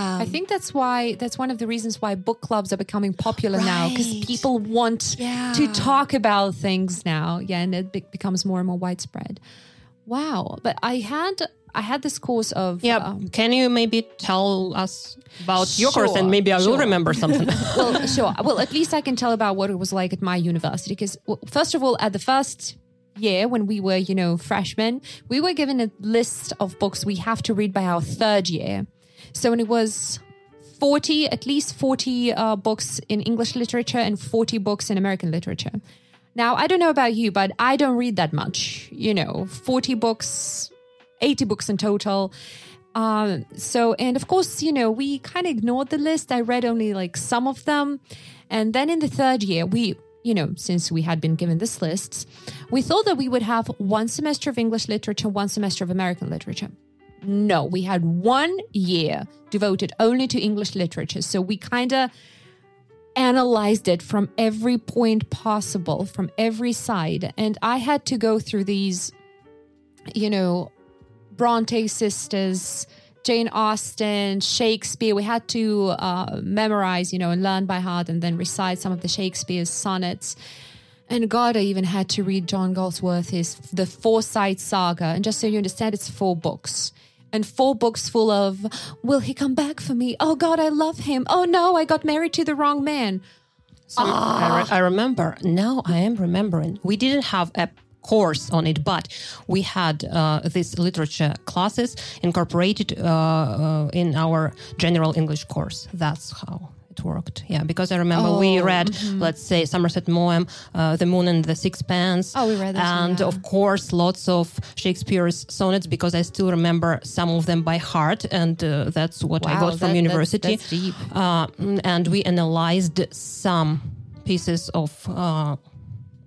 I think that's why that's one of the reasons why book clubs are becoming popular now because people want
Yeah.
to talk about things now. Yeah, and it be- becomes more and more widespread. Wow, but I had I had this course of
yeah
um,
can you maybe tell us about your course and maybe i will
sure.
remember something
well, sure. Well, at least I can tell about what it was like at my university. Because, well, first of all, at the first year when we were, you know, freshmen, we were given a list of books we have to read by our third year. So when it was 40, at least 40 uh, books in English literature and 40 books in American literature. Now, I don't know about you, but I don't read that much. You know, 40 books, 80 books in total. Um, so, and of course, you know, we kind of ignored the list. I read only like some of them. And then in the third year, we, you know, since we had been given this list, we thought that we would have one semester of English literature, one semester of American literature. No, we had one year devoted only to English literature. So we kind of analyzed it from every point possible, from every side. And I had to go through these, you know, Bronte sisters, Jane Austen, Shakespeare. We had to uh, memorize, you know, and learn by heart and then recite some of the Shakespeare's sonnets. And God, I even had to read John Galsworthy's The Forsyte Saga. And just so you understand, it's four books. And four books full of, will he come back for me? Oh God, I love him. Oh no, I got married to the wrong man.
I, re- I remember. Now I am remembering. We didn't have a course on it, but we had uh, these literature classes incorporated uh, uh, in our general English course. That's how it worked. Yeah, because I remember
Oh,
we read,
mm-hmm.
let's say, Somerset Maugham, uh, The Moon and the Sixpence.
Oh, we read those,
And
yeah.
of course, lots of Shakespeare's sonnets because I still remember some of them by heart, and uh, that's what I got
that-
from
that's-
university.
that's deep.
Uh, mm, and we analyzed some pieces of uh,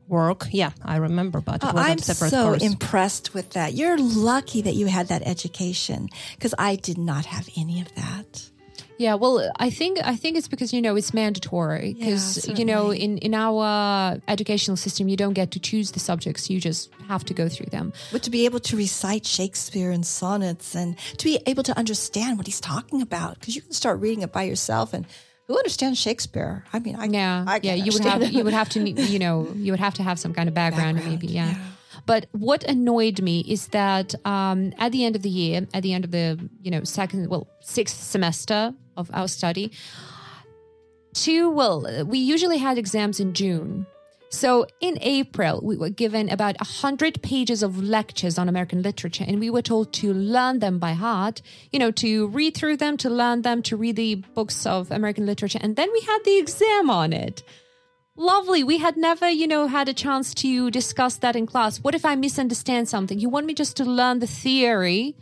work. Yeah, I remember, but it was
I'm
separate
so
course.
impressed with that. You're lucky that you had that education because I did not have any of that.
Yeah, well, I think I think it's because you know it's mandatory because
Yeah,
you know in in our educational system you don't get to choose the subjects; you just have to go through them.
But to be able to recite Shakespeare and sonnets and to be able to understand what he's talking about, because you can start reading it by yourself and who understands Shakespeare? I mean, I,
Yeah,
I
yeah, you would have you would have to you know you would have to have some kind of background,
Background,
maybe, yeah.
yeah.
But what annoyed me is that um, at the end of the year, at the end of the you know second well sixth semester of our study, two well we usually had exams in June. So in April, we were given about 100 pages of lectures on American literature, and we were told to learn them by heart, you know, to read through them, to learn them, to read the books of American literature. And then we had the exam on it. Lovely. We had never, you know, had a chance to discuss that in class. What if I misunderstand something? You want me just to learn the theory?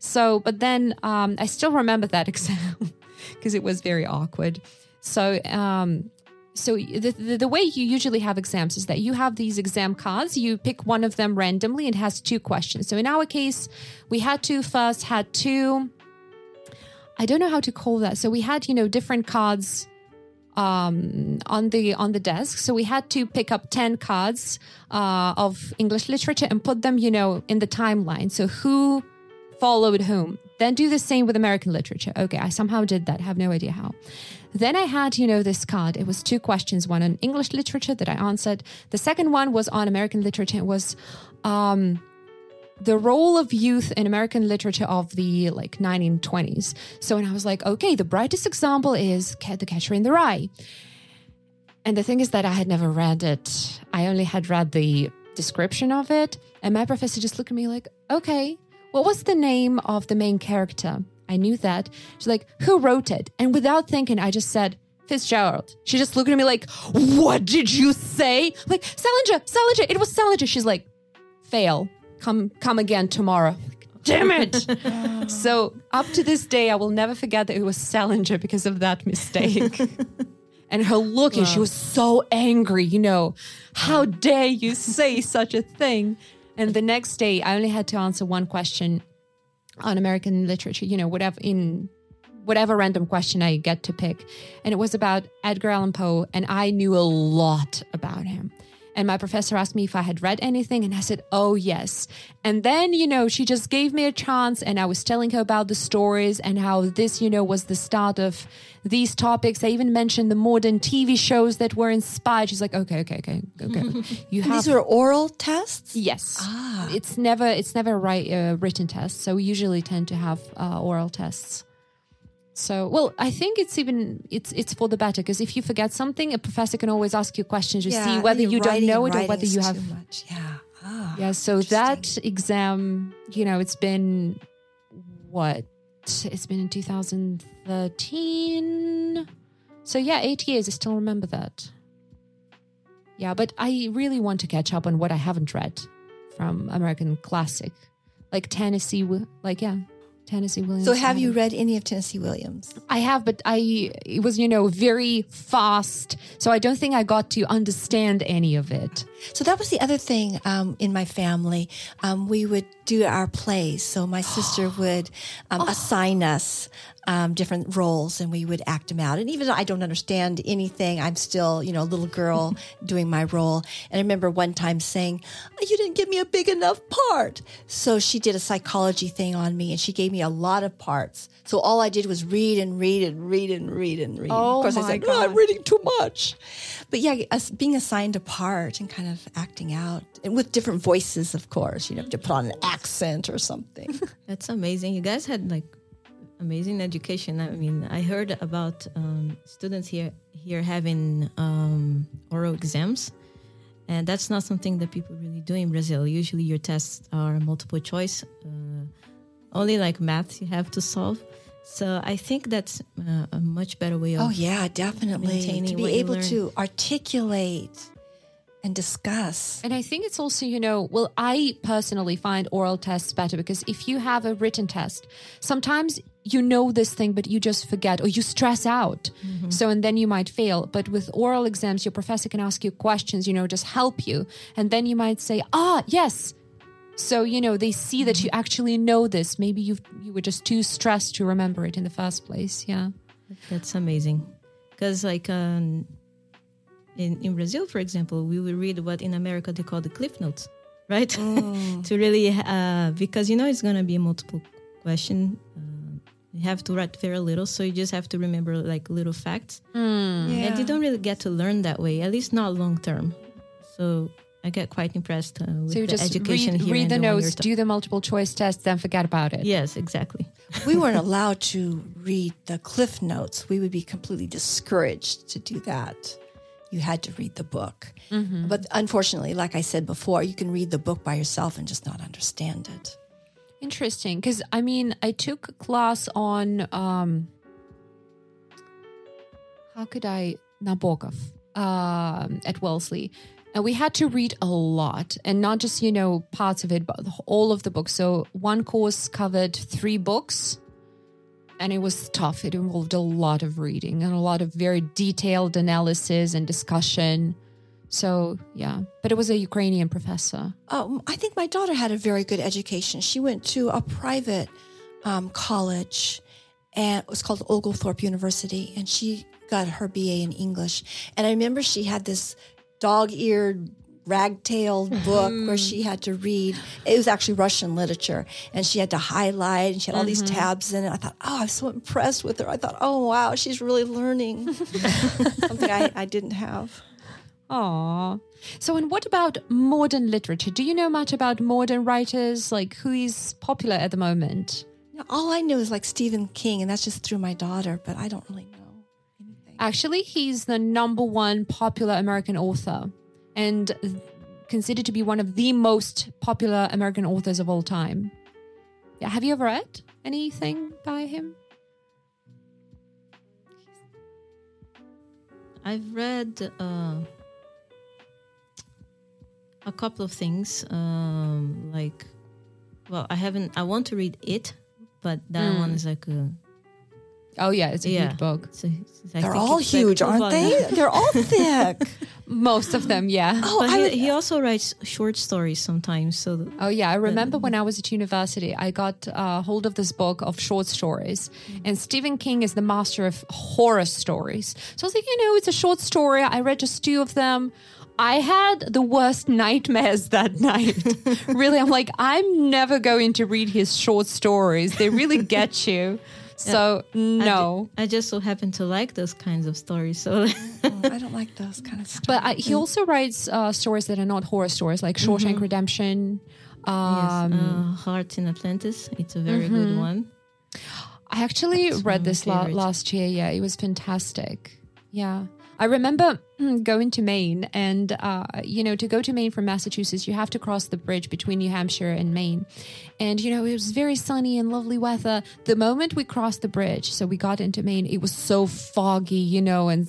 So, but then um, I still remember that exam because it was very awkward. So, um, so the, the the way you usually have exams is that you have these exam cards. You pick one of them randomly. and has two questions. So in our case, we had to first had two. I don't know how to call that. So we had you know different cards um, on the on the desk. So we had to pick up ten cards uh, of English literature and put them, you know, in the timeline. So who followed home. Then do the same with American literature. Okay, I somehow did that. Have no idea how. Then I had, you know, this card. It was two questions one on English literature that I answered. The second one was on American literature. It was um, the role of youth in American literature of the like 1920s. So, and I was like, okay, the brightest example is The Catcher in the Rye. And the thing is that I had never read it. I only had read the description of it. And my professor just looked at me like, okay, what was the name of the main character? I knew that. She's like, who wrote it? And without thinking, I just said, Fitzgerald. She just looked at me like, what did you say? I'm like, Salinger, Salinger. It was Salinger. She's like, fail. Come, come again tomorrow. Like, Damn it. so up to this day, I will never forget that it was Salinger because of that mistake. and her look, and she was so angry, you know, how dare you say such a thing? And the next day, I only had to answer one question on American literature, you know, whatever in whatever random question I get to pick. And it was about Edgar Allan Poe, and I knew a lot about him. And my professor asked me if I had read anything, and I said, Oh, yes. And then, you know, she just gave me a chance, and I was telling her about the stories and how this, you know, was the start of these topics. I even mentioned the modern TV shows that were inspired. She's like, Okay, okay, okay, okay. You have
these were oral tests?
Yes.
Ah.
It's never it's never right uh, written tests. So we usually tend to have uh, oral tests. So well, I think it's even it's it's for the better because if you forget something, a professor can always ask you questions to see whether
the
you don't know it or whether you have.
much. Yeah. Ah.
Yeah. So that exam, you know, it's been what? It's been in 2013. So yeah, eight years. I still remember that. Yeah, but I really want to catch up on what I haven't read from American classic, like Tennessee. Like yeah, Tennessee Williams.
So have you read any of Tennessee Williams?
I have, but I it was you know very fast, so I don't think I got to understand any of it.
So that was the other thing um, in my family. Um, we would do our plays. So my sister would um, assign us um, different roles and we would act them out. And even though I don't understand anything, I'm still, you know, a little girl doing my role. And I remember one time saying, You didn't give me a big enough part. So she did a psychology thing on me and she gave me a lot of parts. So all I did was read and read and read and read and read.
Oh
of course, I said, "No, I'm reading too much. But yeah, being assigned a part and kind of acting out and with different voices, of course, you know, have to put on an accent or something.
That's amazing. You guys had like amazing education. I mean, I heard about um, students here here having um, oral exams, and that's not something that people really do in Brazil. Usually, your tests are multiple choice, uh, only like math you have to solve. So I think that's uh, a much better way of
oh yeah, definitely. To be able to articulate and discuss.
And I think it's also, you know, well, I personally find oral tests better because if you have a written test, sometimes you know this thing, but you just forget or you stress out. So, and then you might fail. But with oral exams, your professor can ask you questions, you know, just help you. And then you might say, ah, yes. So, you know, they see that you actually know this. Maybe you you were just too stressed to remember it in the first place. Yeah.
That's amazing. Because, like, um, in, in Brazil, for example, we will read what in America they call the cliff notes, right? to really, uh, because you know it's going to be a multiple question. Uh, you have to write very little, so you just have to remember like little facts. And you don't really get to learn that way, at least not long term. So I get quite impressed uh, with
So you
the
just
education
read,
here.
read
and
the notes, do the multiple choice test, then forget about it.
Yes, exactly.
we weren't allowed to read the cliff notes. We would be completely discouraged to do that. You had to read the book. But unfortunately, like I said before, you can read the book by yourself and just not understand it.
Interesting, because I mean, I took a class on um, how could I Nabokov um, at Wellesley, and we had to read a lot, and not just you know parts of it, but all of the books. So one course covered three books, and it was tough. It involved a lot of reading and a lot of very detailed analysis and discussion. So yeah, but it was a Ukrainian professor.
Um, I think my daughter had a very good education. She went to a private um, college, and it was called Oglethorpe University, and she got her BA in English. And I remember she had this dog-eared ragtail book where she had to read. It was actually Russian literature, and she had to highlight, and she had all these tabs in it. I thought, oh, I'm so impressed with her. I thought, oh wow, she's really learning something I, I didn't have.
Aw. So, and what about modern literature? Do you know much about modern writers? Like, who is popular at the moment?
Now, all I know is like Stephen King, and that's just through my daughter, but I don't really know anything.
Actually, he's the number one popular American author and considered to be one of the most popular American authors of all time. Yeah, have you ever read anything by him?
I've read uh, a couple of things. Um, like, well, I haven't. I want to read it, but that one is like a.
Oh, yeah, it's a
Yeah.
huge book.
It's a it's- I
They're
think
all
it's like
huge, aren't they? They're all thick.
Most of them, yeah.
Oh,
But
I,
he, he also writes short stories sometimes. So
Oh yeah, I remember when I was at university, I got uh, hold of this book of short stories, and Stephen King is the master of horror stories. So I was like, you know, it's a short story. I read just two of them. I had the worst nightmares that night. really, I'm like, I'm never going to read his short stories. They really get you. So
I
no.
ju- I, just so happen to like those kinds of stories. So
oh, I don't like those kind of stories.
But I, he also writes uh, stories that are not horror stories, like Shawshank Redemption. Um,
yes, uh, Heart in Atlantis. It's a very good one.
I actually
That's
read this la- last year. Yeah, it was fantastic. Yeah. I remember mm, going to Maine, and, uh, you know, to go to Maine from Massachusetts, you have to cross the bridge between New Hampshire and Maine. And, you know, it was very sunny and lovely weather. The moment we crossed the bridge, so we got into Maine, it was so foggy, you know, and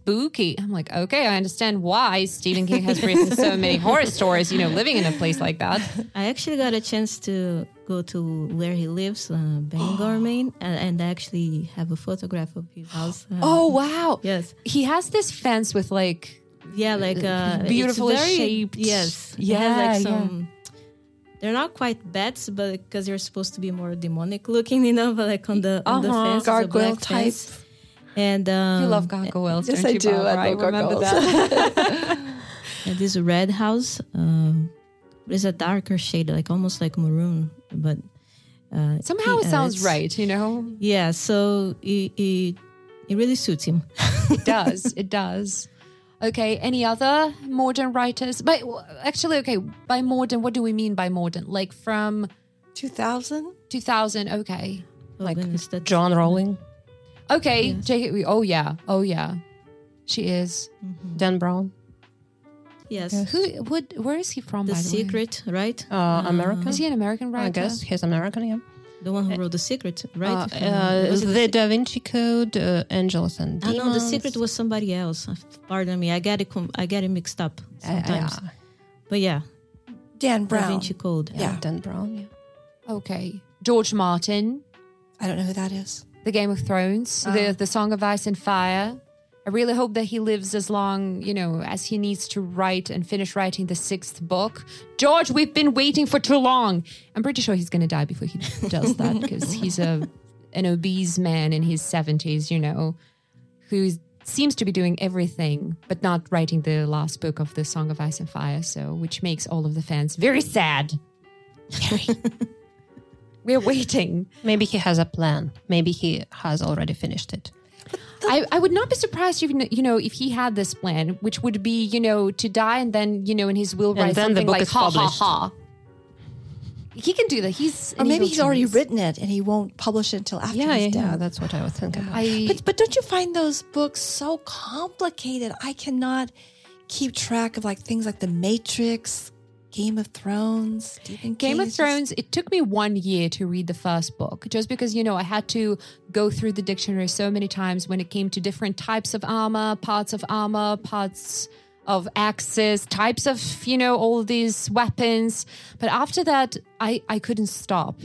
spooky. I'm like, okay, I understand why Stephen King has written so many horror stories, you know, living in a place like that.
I actually got a chance to go to where he lives, uh, Bangor, Maine, and, and actually have a photograph of his house. Uh,
Oh, wow.
yes.
He has this fence with like
Yeah, like uh, it's
Beautifully
very-
shaped.
Yes,
Yeah,
has like
yeah.
They're not quite bats, but because they're supposed to be more demonic looking, you know. But like on the on the
Uh-huh.
fence, it's
Gargoyle type.
fence. And um,
You love gargoyles,
Yes,
don't
I
you,
do.
Barbara?
I love
remember
gargoyles.
that.
and this red house. Um, it's a darker shade, like almost like maroon, but uh,
Somehow
he-
it
uh,
sounds right, you know?
Yeah, so it, it it really suits him.
It does. it does. Okay, any other modern writers? But actually, okay, by modern, what do we mean by modern? Like from
2000?
2000, okay.
Oh,
Like
goodness,
John Rowling,
Okay,
Yes.
J.K. Oh, yeah. Oh, yeah. She is.
Dan Brown,
Yes,
Who, what, where is he from,
The
by the way?
Secret, right?
uh, American.
Is he an American writer?
I guess he's American. Yeah.
The one who wrote The Secret, right?
Uh, uh,
was it-
the Da Vinci Code, uh, Angels and
I
Demons.
know The Secret was somebody else. Pardon me, I get it. com- I get it mixed up
Uh,
sometimes.
yeah.
But yeah,
Dan Brown.
Da Vinci Code.
yeah,
Yeah.
Dan Brown. Yeah.
Okay. George Martin.
I don't know who that is.
The Game of Thrones, the ah. the Song of Ice and Fire. I really hope that he lives as long, you know, as he needs to write and finish writing the sixth book. George, we've been waiting for too long. I'm pretty sure he's going to die before he does that because he's a an obese man in his 70s, you know, who seems to be doing everything but not writing the last book of the Song of Ice and Fire, so which makes all of the fans very sad. Very. We're waiting.
Maybe he has a plan. Maybe he has already finished it.
I, I would not be surprised if you know if he had this plan, which would be you know to die and then you know in his will write
then the
something like ha ha
published.
ha. He can do that. He's
Or maybe
evil
he's already written it and he won't publish it until after
Yeah,
he's
yeah, yeah.
dead.
That's what I was thinking. about.
I
But but don't you find those books so complicated? I cannot keep track of like things like The Matrix, Game of Thrones, Stephen
Game
King.
of
It's just-
Thrones. It took me one year to read the first book, just because you know I had to go through the dictionary so many times when it came to different types of armor, parts of armor, parts of axes, types of you know all these weapons. But after that, I I couldn't stop.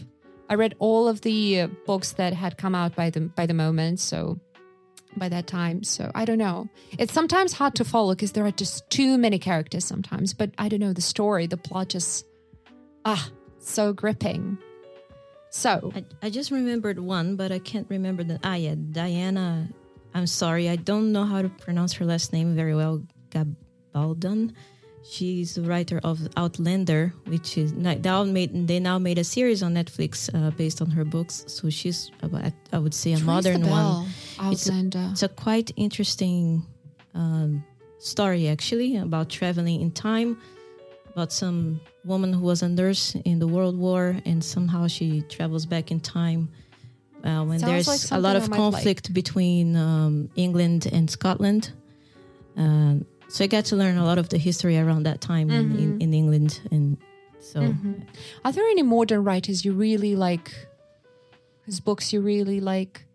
I read all of the books that had come out by the by the moment, so by that time. So I don't know. It's sometimes hard to follow because there are just too many characters sometimes. But I don't know the story, the plot just ah so gripping. So
I, I just remembered one, but I can't remember the. Ah, yeah, Diana. I'm sorry, I don't know how to pronounce her last name very well. Gabaldon. She's the writer of Outlander, which is now made. They now made a series on Netflix uh, based on her books. So she's, uh, I would say, a modern one. It's a- It's a quite interesting um, story, actually, about traveling in time, about some woman who was a nurse in the World War, and somehow she travels back in time. Uh, when
Sounds
there's
like
a lot of
might like.
conflict between um, England and Scotland. Um, so I got to learn a lot of the history around that time in,
Mm-hmm.
in, in England. And so
Are there any modern writers you really like? Whose books you really like?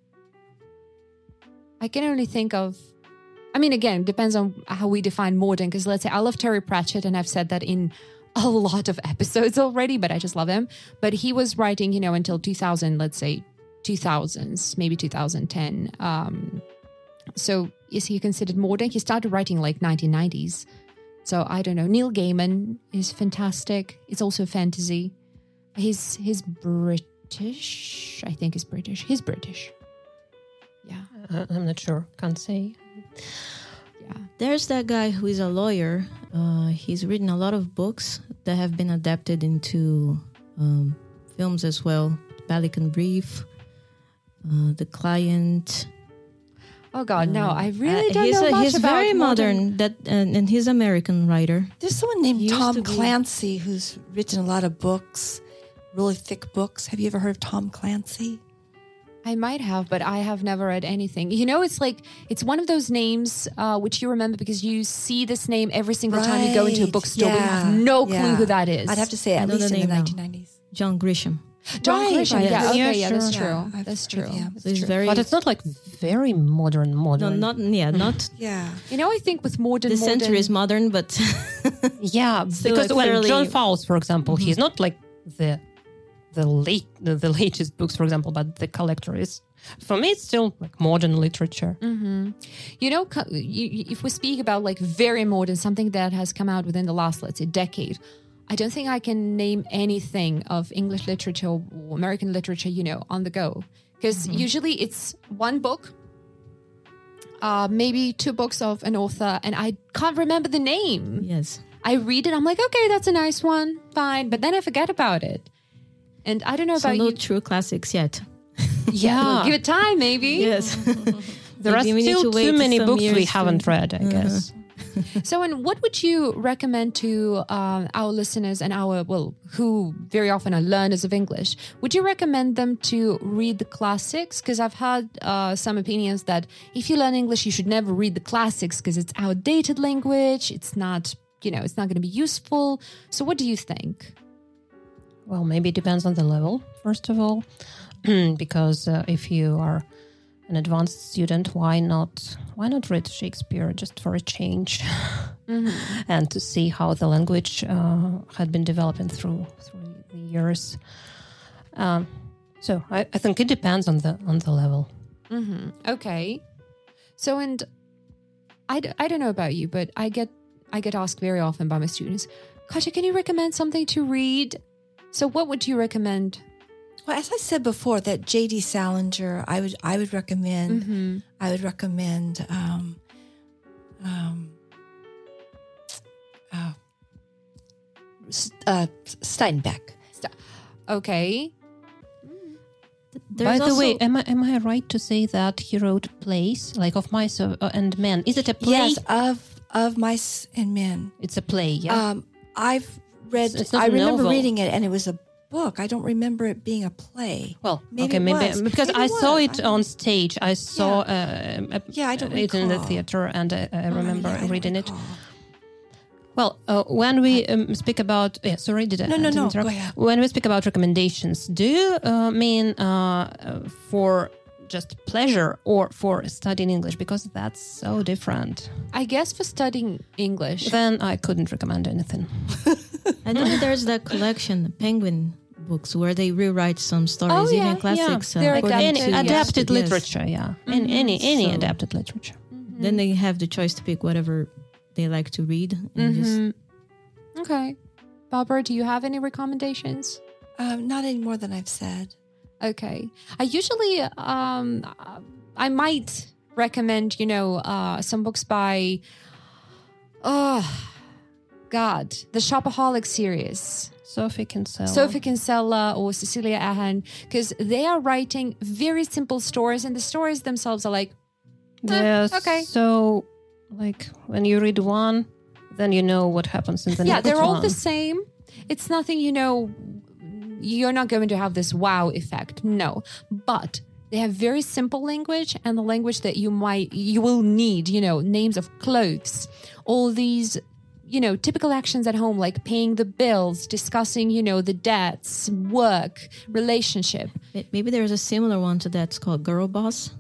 I can only think of. I mean, again, depends on how we define modern. Because let's say I love Terry Pratchett, and I've said that in a lot of episodes already, but I just love him. But he was writing, you know, until 2000, let's say 2000s, maybe 2010. Um, so is he considered modern? He started writing like 1990s. So I don't know. Neil Gaiman is fantastic. It's also fantasy. He's he's British. I think he's British. He's British. Yeah.
Uh, I'm not sure. Can't say.
Yeah.
There's that guy who is a lawyer. Uh, he's written a lot of books that have been adapted into um, films as well. Pelican Brief, uh, The Client.
Oh God, no! I really
Uh,
don't
he's
know
a-
much
He's
about
very modern. That and, and he's an American writer.
There's someone named
used
Tom
to be-
Clancy who's written a lot of books, really thick books. Have you ever heard of Tom Clancy?
I might have, but I have never read anything. You know, it's like it's one of those names uh, which you remember because you see this name every single time you go into a
Right,
bookstore, but you have
yeah,
no clue
yeah.
who that is.
I'd have to say
I
at
know the
least in the
name now.
1990s.
John Grisham.
John
Right,
Grisham.
right,
Yeah, okay,
Yeah,
yeah, that's true.
Yeah,
that's true.
him.
That's
So
true.
very
But it's not like very modern, modern.
no,
modern.
not yeah, not
Yeah.
You know, I think with modern
the
modern,
century is modern, but
Yeah,
Still
because
a
when
fairly-
John Fowles, for example, mm-hmm. he's not like the the late the, the latest books, for example, but the collector is. For me, it's still like modern literature. Mm-hmm.
You know, you, you- if we speak about like very modern, something that has come out within the last, let's say, decade, I don't think I can name anything of English literature or American literature, you know, on the go. Because usually it's one book, uh, maybe two books of an author, and I can't remember the name.
yes.
I read it, I'm like, okay, that's a nice one, fine, but then I forget about it. And I don't know
So
about
no
you.
true classics yet.
Yeah, give it time, maybe.
Yes.
There are
Maybe we need
still too many
some
books we
years
haven't read, I guess.
So, and what would you recommend to um, our listeners and our, well, who very often are learners of English? Would you recommend them to read the classics? Because I've had uh, some opinions that if you learn English, you should never read the classics because it's outdated language. It's not, you know, it's not going to be useful. So, what do you think?
Well, maybe it depends on the level, first of all, because uh, if you are an advanced student, why not why not read Shakespeare just for a change, and to see how the language uh, had been developing through through the years. Um, so I, I think it depends on the on the level.
hmm Okay. So, and I, d- I don't know about you, but I get I get asked very often by my students, Katja, can you recommend something to read? So, what would you recommend?
Well, as I said before, that J.D. Salinger, I would I would recommend.
Mm-hmm.
I would recommend. Um, um, uh, uh, Steinbeck.
Okay.
There's
By the way, am I am I right to say that he wrote plays like of mice uh, and men? Is it a play?
Yes, of of mice and men.
It's a play. Yeah.
Um, I've read.
It's- it's not
I
a
remember
novel.
reading it, and it was a book. I don't remember it being a play.
Well,
Maybe
okay,
it
maybe
was.
because
Maybe
I
it
saw it
I
on stage. I saw uh, a-
Yeah, I don't
it in the theater, and I, I remember
Oh, yeah, I
reading it. Well, uh, when we um, speak about yeah, sorry, did I
No, no, no,
interrupt?
go ahead.
When we speak about recommendations, do you uh, mean uh, uh, for just pleasure or for studying English? Because that's so different.
I guess for studying English.
Then I couldn't recommend anything.
I know there's that collection, Penguin books, where they rewrite some stories,
Oh, yeah,
even classics.
yeah. They're adapted.
Any
to-
adapted
yes.
literature, yeah, In any any
So-
adapted literature.
Then they have the choice to pick whatever they like to read. And just.
Okay. Barbara, do you have any recommendations?
Um, not any more than I've said.
Okay. I usually um I might recommend, you know, uh some books by uh God, the Shopaholic series.
Sophie Kinsella.
Sophie Kinsella uh, or Cecelia Ahern, because they are writing very simple stories, and the stories themselves are like, eh,
Yes.
okay.
So, like, when you read one, then you know what happens in the
yeah,
next Yeah,
they're all
one.
the same. It's nothing, you know, you're not going to have this wow effect. No. But they have very simple language and the language that you might, you will need, you know, names of clothes, all these, you know, typical actions at home, like paying the bills, discussing, you know, the debts, work, relationship.
Maybe there's a similar one to that. It's called Girl Boss.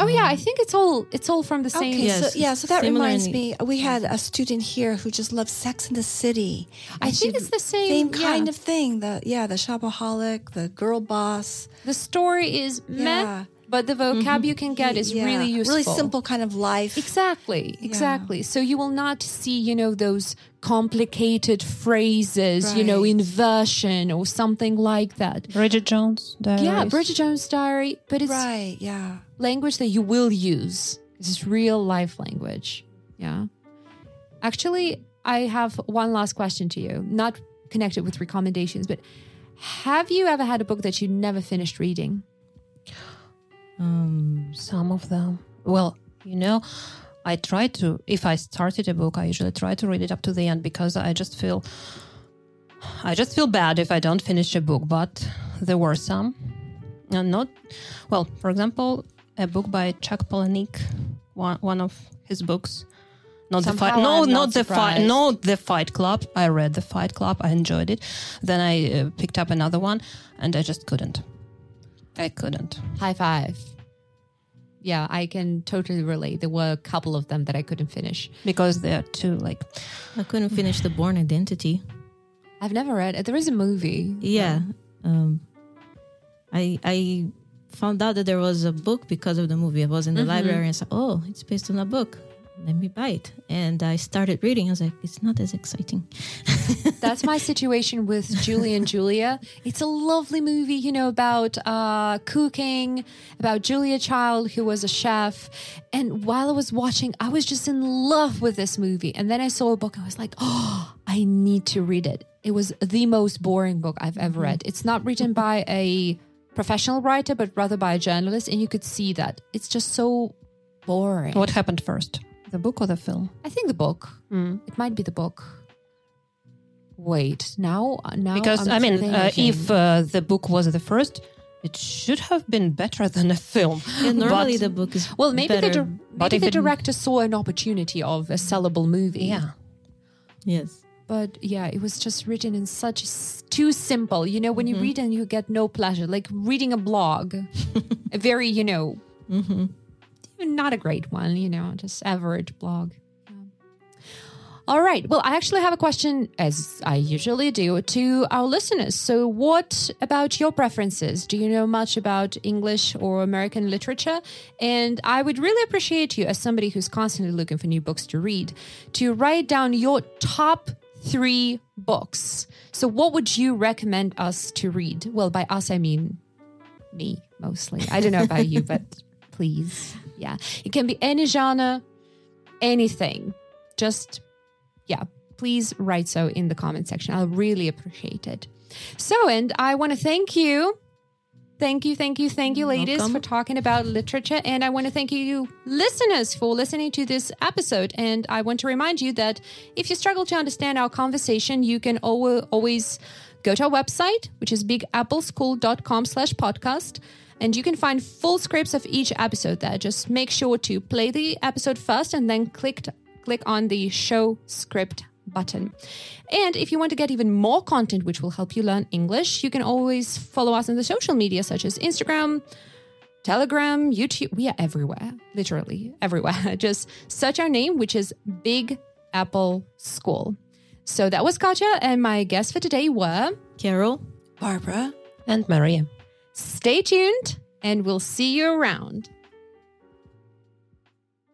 Oh yeah, um, I think it's all it's all from the same.
Okay,
Yes,
so yeah, so that
similar
reminds me. We had a student here who just loved Sex in the City.
I think it's the same-
same
yeah.
kind of thing. The yeah, the shopaholic, the girl boss.
The story is meh,
Yeah.
But the vocab mm-hmm. you can get is
Yeah,
really useful.
really simple kind of life.
Exactly, exactly. So you will not see, you know, those complicated phrases, you know, inversion or something like that.
Bridget Jones. Diaries.
Yeah, Bridget Jones' Diary, but it's
Right? Yeah.
language that you will use. This is real life language. Yeah. Actually, I have one last question to you, not connected with recommendations, but have you ever had a book that you never finished reading?
Um,
Some of them. Well, you know, I try to, if I started a book, I usually try to read it up to the end because I just feel, I just feel bad if I don't finish a book. But there were some. And not, well, for example, a book by Chuck Palahniuk, one, one of his books. Not the fight. No,
I'm not
not the fight. Not the Fight Club. I read the Fight Club. I enjoyed it. Then I uh, picked up another one, and I just couldn't. I couldn't.
High five. Yeah, I can totally relate. There were a couple of them that I couldn't finish.
because they're too like
I couldn't finish The Bourne Identity.
I've never read it. There is a movie.
Yeah. Um, I I found out that there was a book because of the movie. I was in the library and said, "Oh, it's based on a book. Let me buy it." And I started reading. I was like, "It's not as exciting."
That's my situation with Julie and Julia. It's a lovely movie, you know, about uh, cooking, about Julia Child, who was a chef. And while I was watching, I was just in love with this movie. And then I saw a book. And I was like, oh, I need to read it. It was the most boring book I've ever read. It's not written by a professional writer, but rather by a journalist. And you could see that. It's just so boring.
what happened first the book or the film
I think the book. It might be the book. Wait, now, now
because
I'm
i mean uh, if uh, the book was the first it should have been better than a film
And normally
But-
the book is
well, maybe the
better.
dir-
but
maybe
if
the
it-
director saw an opportunity of a sellable movie.
yeah
yes.
but yeah, it was just written in such s- too simple. You know, when you read and you get no pleasure, like reading a blog, a very you know, not a great one. You know, just average blog. Yeah. All right. Well, I actually have a question, as I usually do, to our listeners. So, what about your preferences? Do you know much about English or American literature? And I would really appreciate you, as somebody who's constantly looking for new books to read, to write down your top three books. So, what would you recommend us to read? Well, by us, I mean me mostly. I don't know about you, but please. Yeah. It can be any genre, anything. Just yeah, please write so in the comment section. I'll really appreciate it. So, and I want to thank you. Thank you, thank you, thank you, ladies,
Welcome.
for talking about literature. And I want to thank you, listeners, for listening to this episode. And I want to remind you that if you struggle to understand our conversation, you can always go to our website, which is bigappleschool.com slash podcast. And you can find full scripts of each episode there. Just make sure to play the episode first and then click click on the show script button. And if you want to get even more content which will help you learn English, you can always follow us on the social media such as Instagram, Telegram, YouTube. We are everywhere, literally everywhere. Just search our name, which is Big Apple School. So that was Katja, and my guests for today were
Carol.
Barbara.
and maria
Stay tuned, and we'll see you around.